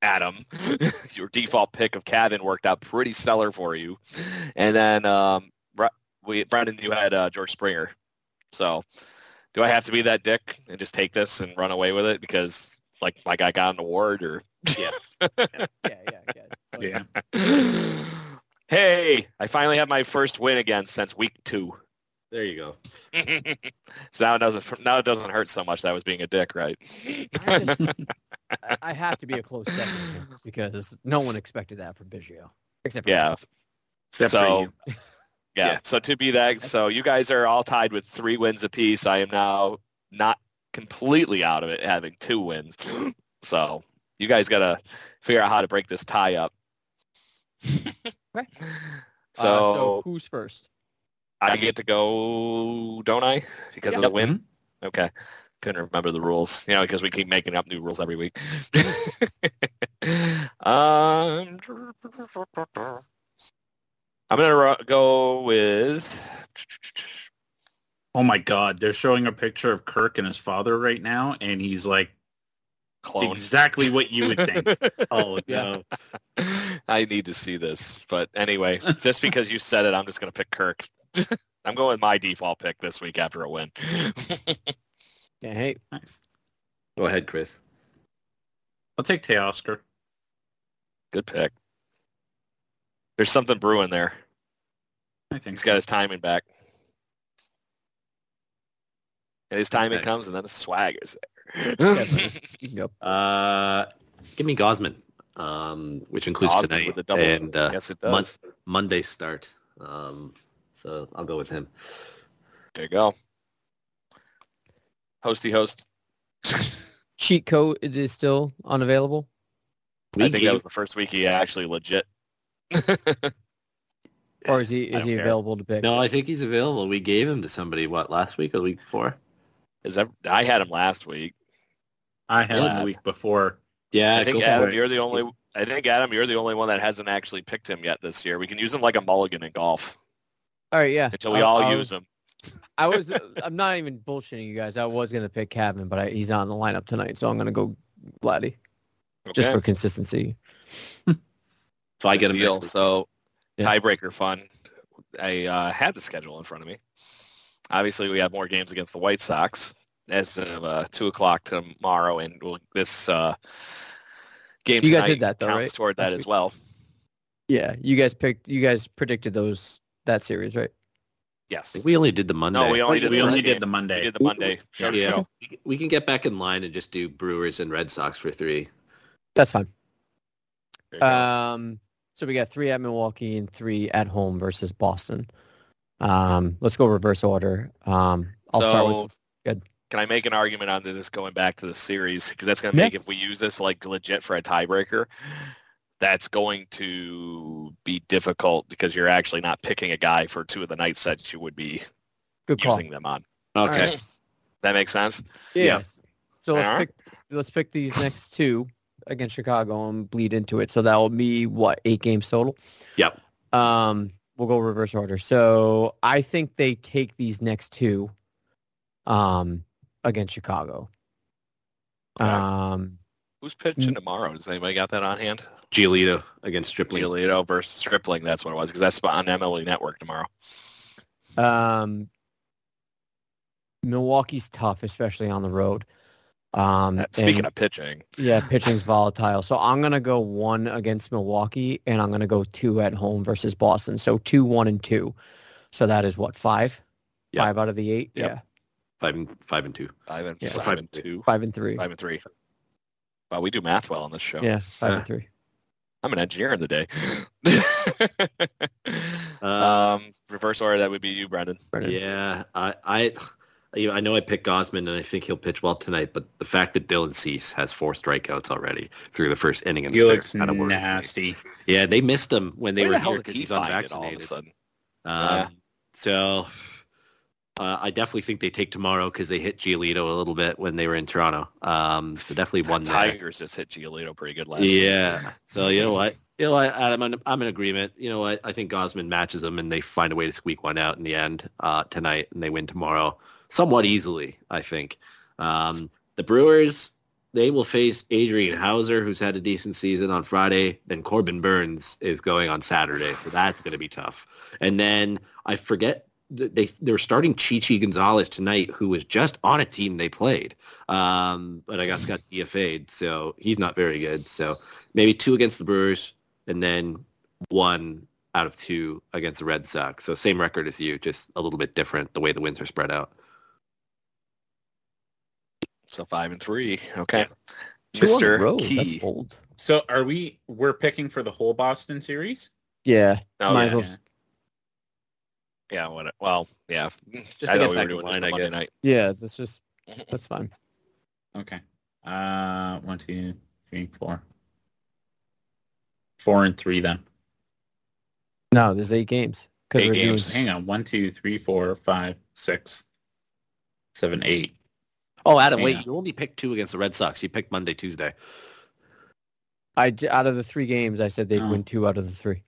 Adam, your default pick of Cavan worked out pretty stellar for you. And then um, we, Brendan, you had uh, George Springer. So do I have to be that dick and just take this and run away with it because like my guy got an award or yeah, yeah, yeah. So, Yeah. Hey, I finally have my first win again since week two. There you go. so now it doesn't now it doesn't hurt so much that I was being a dick, right? I, just, I- I have to be a close second because no one expected that from Biggio. Except for Yeah. myself. Except So- for you. Yeah. Yeah. So to be that, so you guys are all tied with three wins apiece. I am now not completely out of it, having two wins. So you guys got to figure out how to break this tie up. Okay. So, Uh, so who's first? I get to go, don't I? Because of the win. Okay. Couldn't remember the rules, you know, because we keep making up new rules every week. um, I'm gonna ro- go with. Oh my God, they're showing a picture of Kirk and his father right now, and he's like Clone. exactly what you would think. Oh Yeah. no. I need to see this, but anyway, just because you said it, I'm just gonna pick Kirk. I'm going my default pick this week after a win. Yeah, hey, nice. Go ahead, Chris. I'll take Teoscar. Good pick. There's something brewing there. I think He's so. got his timing back. And his timing Nice. comes, and then the swagger's there. Definitely. you can go. Uh, give me Gosman, um, which includes Osmond tonight double. and uh, yes, it Mon- Monday start. Um, so I'll go with him. There you go. Hosty host. Cheat code it is still unavailable. We I think gave- that was the first week he actually legit. Or is he is he care. available to pick? no, I think he's available. We gave him to somebody what last week or the week before. Is that I had him last week. I had him Yeah. the week before. Yeah, I think go Adam, you're the only. I think Adam, you're the only one that hasn't actually picked him yet this year. We can use him like a mulligan in golf All right, yeah. until we I- all I use him. I was. I'm not even bullshitting you guys. I was gonna pick Cavan, but I, he's not in the lineup tonight, so I'm gonna go Vladdy just for consistency. So I get him deal. So Yeah. tiebreaker fun. I uh, had the schedule in front of me. Obviously, we have more games against the White Sox as of uh, two o'clock tomorrow, and we'll, this uh, game You guys did that, though, counts right? toward that Last as well. Yeah, you guys picked. You guys predicted those that series, right? Yes. We only did the Monday. No, we only did we the only did game. the We Monday. did the Monday show to Yeah. show. We can get back in line and just do Brewers and Red Sox for three. That's fine. There you go. Um, so we got three at Milwaukee and three at home versus Boston. Um, let's go reverse order. Um, I'll start with with Can I make an argument on this going back to the series? Because that's going to Yeah. make if we use this like legit for a tiebreaker, that's going to be difficult because you're actually not picking a guy for two of the nights that you would be good call. using them on. Okay. right. That makes sense. Yeah. Yeah. So let's Alright. pick let's pick these next two against Chicago and bleed into it. So that will be what eight games total. Yep. Um, we'll go reverse order. So I think they take these next two, um, against Chicago. Okay. Um, Who's pitching tomorrow? Does anybody got that on hand? Giolito against Stripling. Giolito versus Stripling. That's what it was because that's on MLB Network tomorrow. um, Milwaukee's tough, especially on the road. Um, Uh, Speaking and- of pitching, Yeah, pitching's volatile. So I'm gonna go one against Milwaukee, and I'm gonna go two at home versus Boston. So two, one, and two. So that is what five? Yeah. Five out of the eight. Yep. Yeah, Five and five and two. five and Yeah. five, Five and and two, five and three. five and three. Wow, we do math well on this show. Yeah, five Yeah. and three. I'm an engineer in the day. Uh, um, reverse order, that would be you, Brendan. Brennan. Yeah, I, I, you know, I know I picked Gausman, and I think he'll pitch well tonight. But the fact that Dylan Cease has four strikeouts already through the first inning and He the looks kind of worries me. nasty. Yeah, they missed him when they Where were the here because he's find it all of a unvaccinated. sudden? Um, Yeah. So uh, I definitely think they take tomorrow because they hit Giolito a little bit when they were in Toronto. Um, so definitely one there. Tigers just hit Giolito pretty good last week. Yeah. So you know what? You know what, Adam? I'm, I'm in agreement. You know what? I think Gausman matches them, and they find a way to squeak one out in the end uh, tonight, and they win tomorrow somewhat easily. I think. Um, the Brewers they will face Adrian Houser, who's had a decent season on Friday. Then Corbin Burnes is going on Saturday, so that's going to be tough. And then I forget they they were starting Chichi Gonzalez tonight, who was just on a team they played, um, but I guess got DFA'd, so he's not very good. So maybe two against the Brewers, and then one out of two against the Red Sox. So same record as you, just a little bit different the way the wins are spread out. So five and three. Okay. Two on the Mr. Key. That's bold. So are we? We're picking for the whole Boston series. Yeah. Oh, might yeah, as well. Yeah, what, well, yeah. Just I to thought get we were back in doing line, I Monday guess. night. Yeah, that's just that's fine. Okay. Uh, one, two, three, four. Four and three then. No, there's eight games. 'Cause Eight we're doing- games. Hang on. One, two, three, four, five, six, seven, eight. Oh, Adam, Hang wait, on. you only picked two against the Red Sox. You picked Monday, Tuesday. I j- out of the three games, I said they'd Oh. win two out of the three.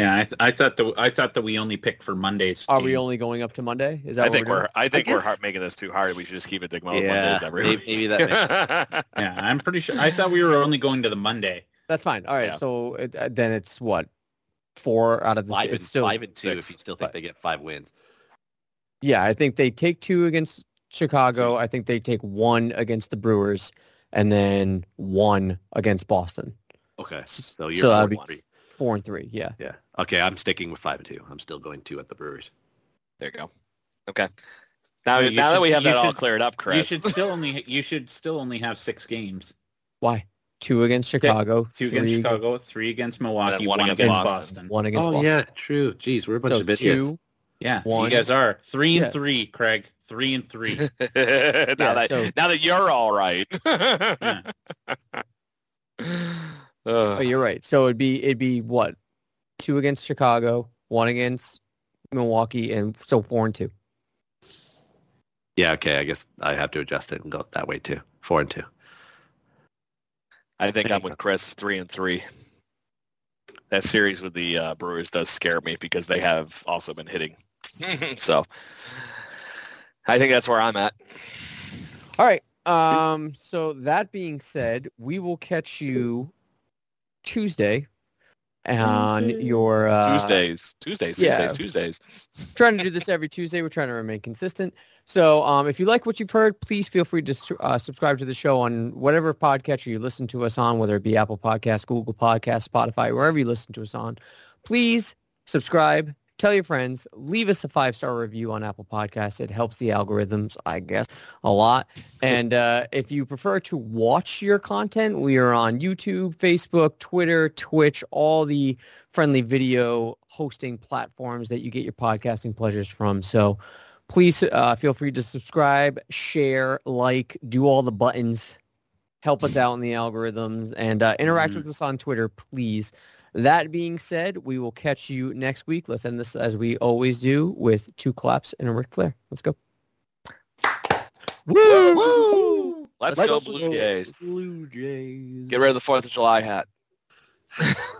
Yeah, I, th- I thought that I thought that we only picked for Mondays. Are we only going up to Monday? Is that I think we're, we're doing? I think we're guess- making this too hard. We should just keep it Digmo Yeah, Mondays every maybe- maybe that Yeah, I'm pretty sure. I thought we were only going to the Monday. That's fine. All right, Yeah. so it, uh, then it's what four out of the. Five two. and, It's still five and two six, if you still think but- they get five wins. yeah. I think they take two against Chicago. I think they take one against the Brewers, and then one against Boston. Okay, so you're So four that'd be- three. Four and three. Yeah. Yeah. Okay, I'm sticking with five and two. I'm still going two at the Brewers. there you go. Okay. Now, Well, you now that we have you that all cleared up, Chris. You should still only you should still only have six games. Why? Two against Chicago. Two against Chicago, three against Milwaukee, one one, against against Boston. Boston. One against oh Boston. yeah, true. Jeez, we're a bunch So of idiots. two. Yeah, One. you guys are three and Yeah. three, Craig. Three and three. now, Yeah, that, so- now that you're all right. Oh, you're right. So it'd be it'd be what? Two against Chicago, one against Milwaukee, and so four and two. Yeah, okay. I guess I have to adjust it and go that way too. Four and two. I think I'm with Chris, three and three. That series with the uh, Brewers does scare me because they have also been hitting. so I think that's where I'm at. All right. Um. So that being said, we will catch you Tuesday on Tuesday. your uh, Tuesdays, Tuesdays, yeah. Tuesdays, Tuesdays. trying to do this every Tuesday. We're trying to remain consistent. So um, if you like what you've heard, please feel free to uh, subscribe to the show on whatever podcatcher you listen to us on, whether it be Apple Podcasts, Google Podcasts, Spotify, wherever you listen to us on. Please subscribe, tell your friends, leave us a five-star review on Apple Podcasts. It helps the algorithms, I guess, a lot. And uh, if you prefer to watch your content, we are on YouTube, Facebook, Twitter, Twitch, all the friendly video hosting platforms that you get your podcasting pleasures from. So please uh, feel free to subscribe, share, like, do all the buttons. Help us out in the algorithms and uh, interact Mhm. with us on Twitter, please. That being said, we will catch you next week. Let's end this as we always do with two claps and a Ric Flair. Let's go. Woo! Let's, go Let's Blue Jays. Blue Jays. Get rid of the Fourth of July hat.